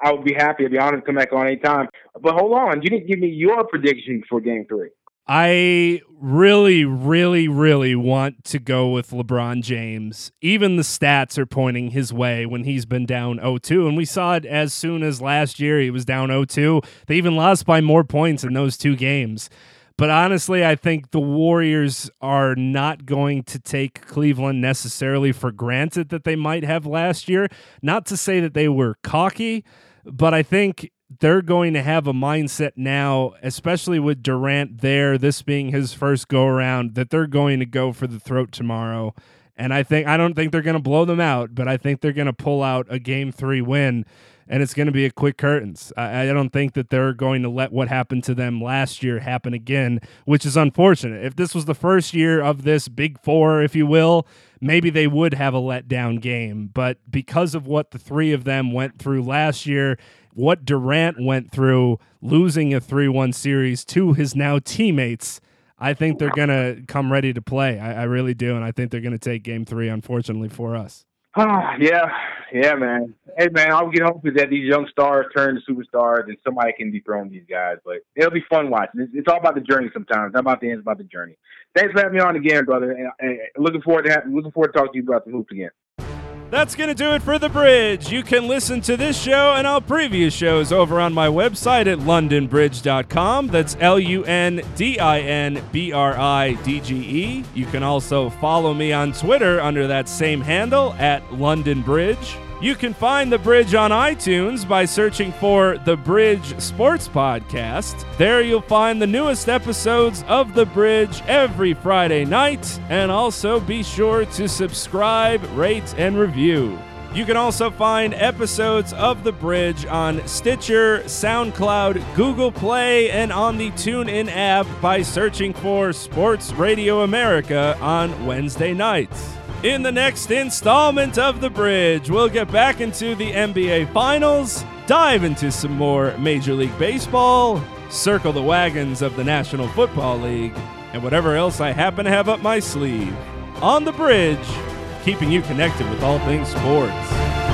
Speaker 6: I would be happy. I'd be honored to come back on anytime. But hold on, you didn't give me your prediction for Game Three.
Speaker 4: I really, really, really want to go with LeBron James. Even the stats are pointing his way when he's been down 0 2. And we saw it as soon as last year. He was down 0 2. They even lost by more points in those two games. But honestly, I think the Warriors are not going to take Cleveland necessarily for granted that they might have last year. Not to say that they were cocky, but I think they're going to have a mindset now, especially with Durant there, this being his first go around, that they're going to go for the throat tomorrow. And I think I don't think they're going to blow them out, but I think they're going to pull out a game three win, and it's going to be a quick curtains. I, I, don't think that they're going to let what happened to them last year happen again, which is unfortunate. If this was the first year of this big four, if you will, maybe they would have a letdown game. But because of what the three of them went through last year what Durant went through losing a 3 1 series to his now teammates, I think they're going to come ready to play. I, I, really do. And I think they're going to take game three, unfortunately, for us.
Speaker 6: Ah, yeah, yeah, man. Hey, man, I'll get hope is that these young stars turn to superstars and somebody can dethrone these guys. But it'll be fun watching. It's, it's all about the journey sometimes. Not about the end, it's about the journey. Thanks for having me on again, brother. And, and looking forward to looking forward to talking to you about the hoops again.
Speaker 4: That's going to do it for The Bridge. You can listen to this show and all previous shows over on my website at lundinbridge.com. That's L U N D I N B R I D G E. You can also follow me on Twitter under that same handle at Lundin Bridge. You can find The Bridge on iTunes by searching for The Bridge Sports Podcast. There you'll find the newest episodes of The Bridge every Friday night. And also be sure to subscribe, rate, and review. You can also find episodes of The Bridge on Stitcher, SoundCloud, Google Play, and on the TuneIn app by searching for Sports Radio America on Wednesday nights. In the next installment of The Bridge, we'll get back into the NBA Finals, dive into some more Major League Baseball, circle the wagons of the National Football League, and whatever else I happen to have up my sleeve. On The Bridge, keeping you connected with all things sports.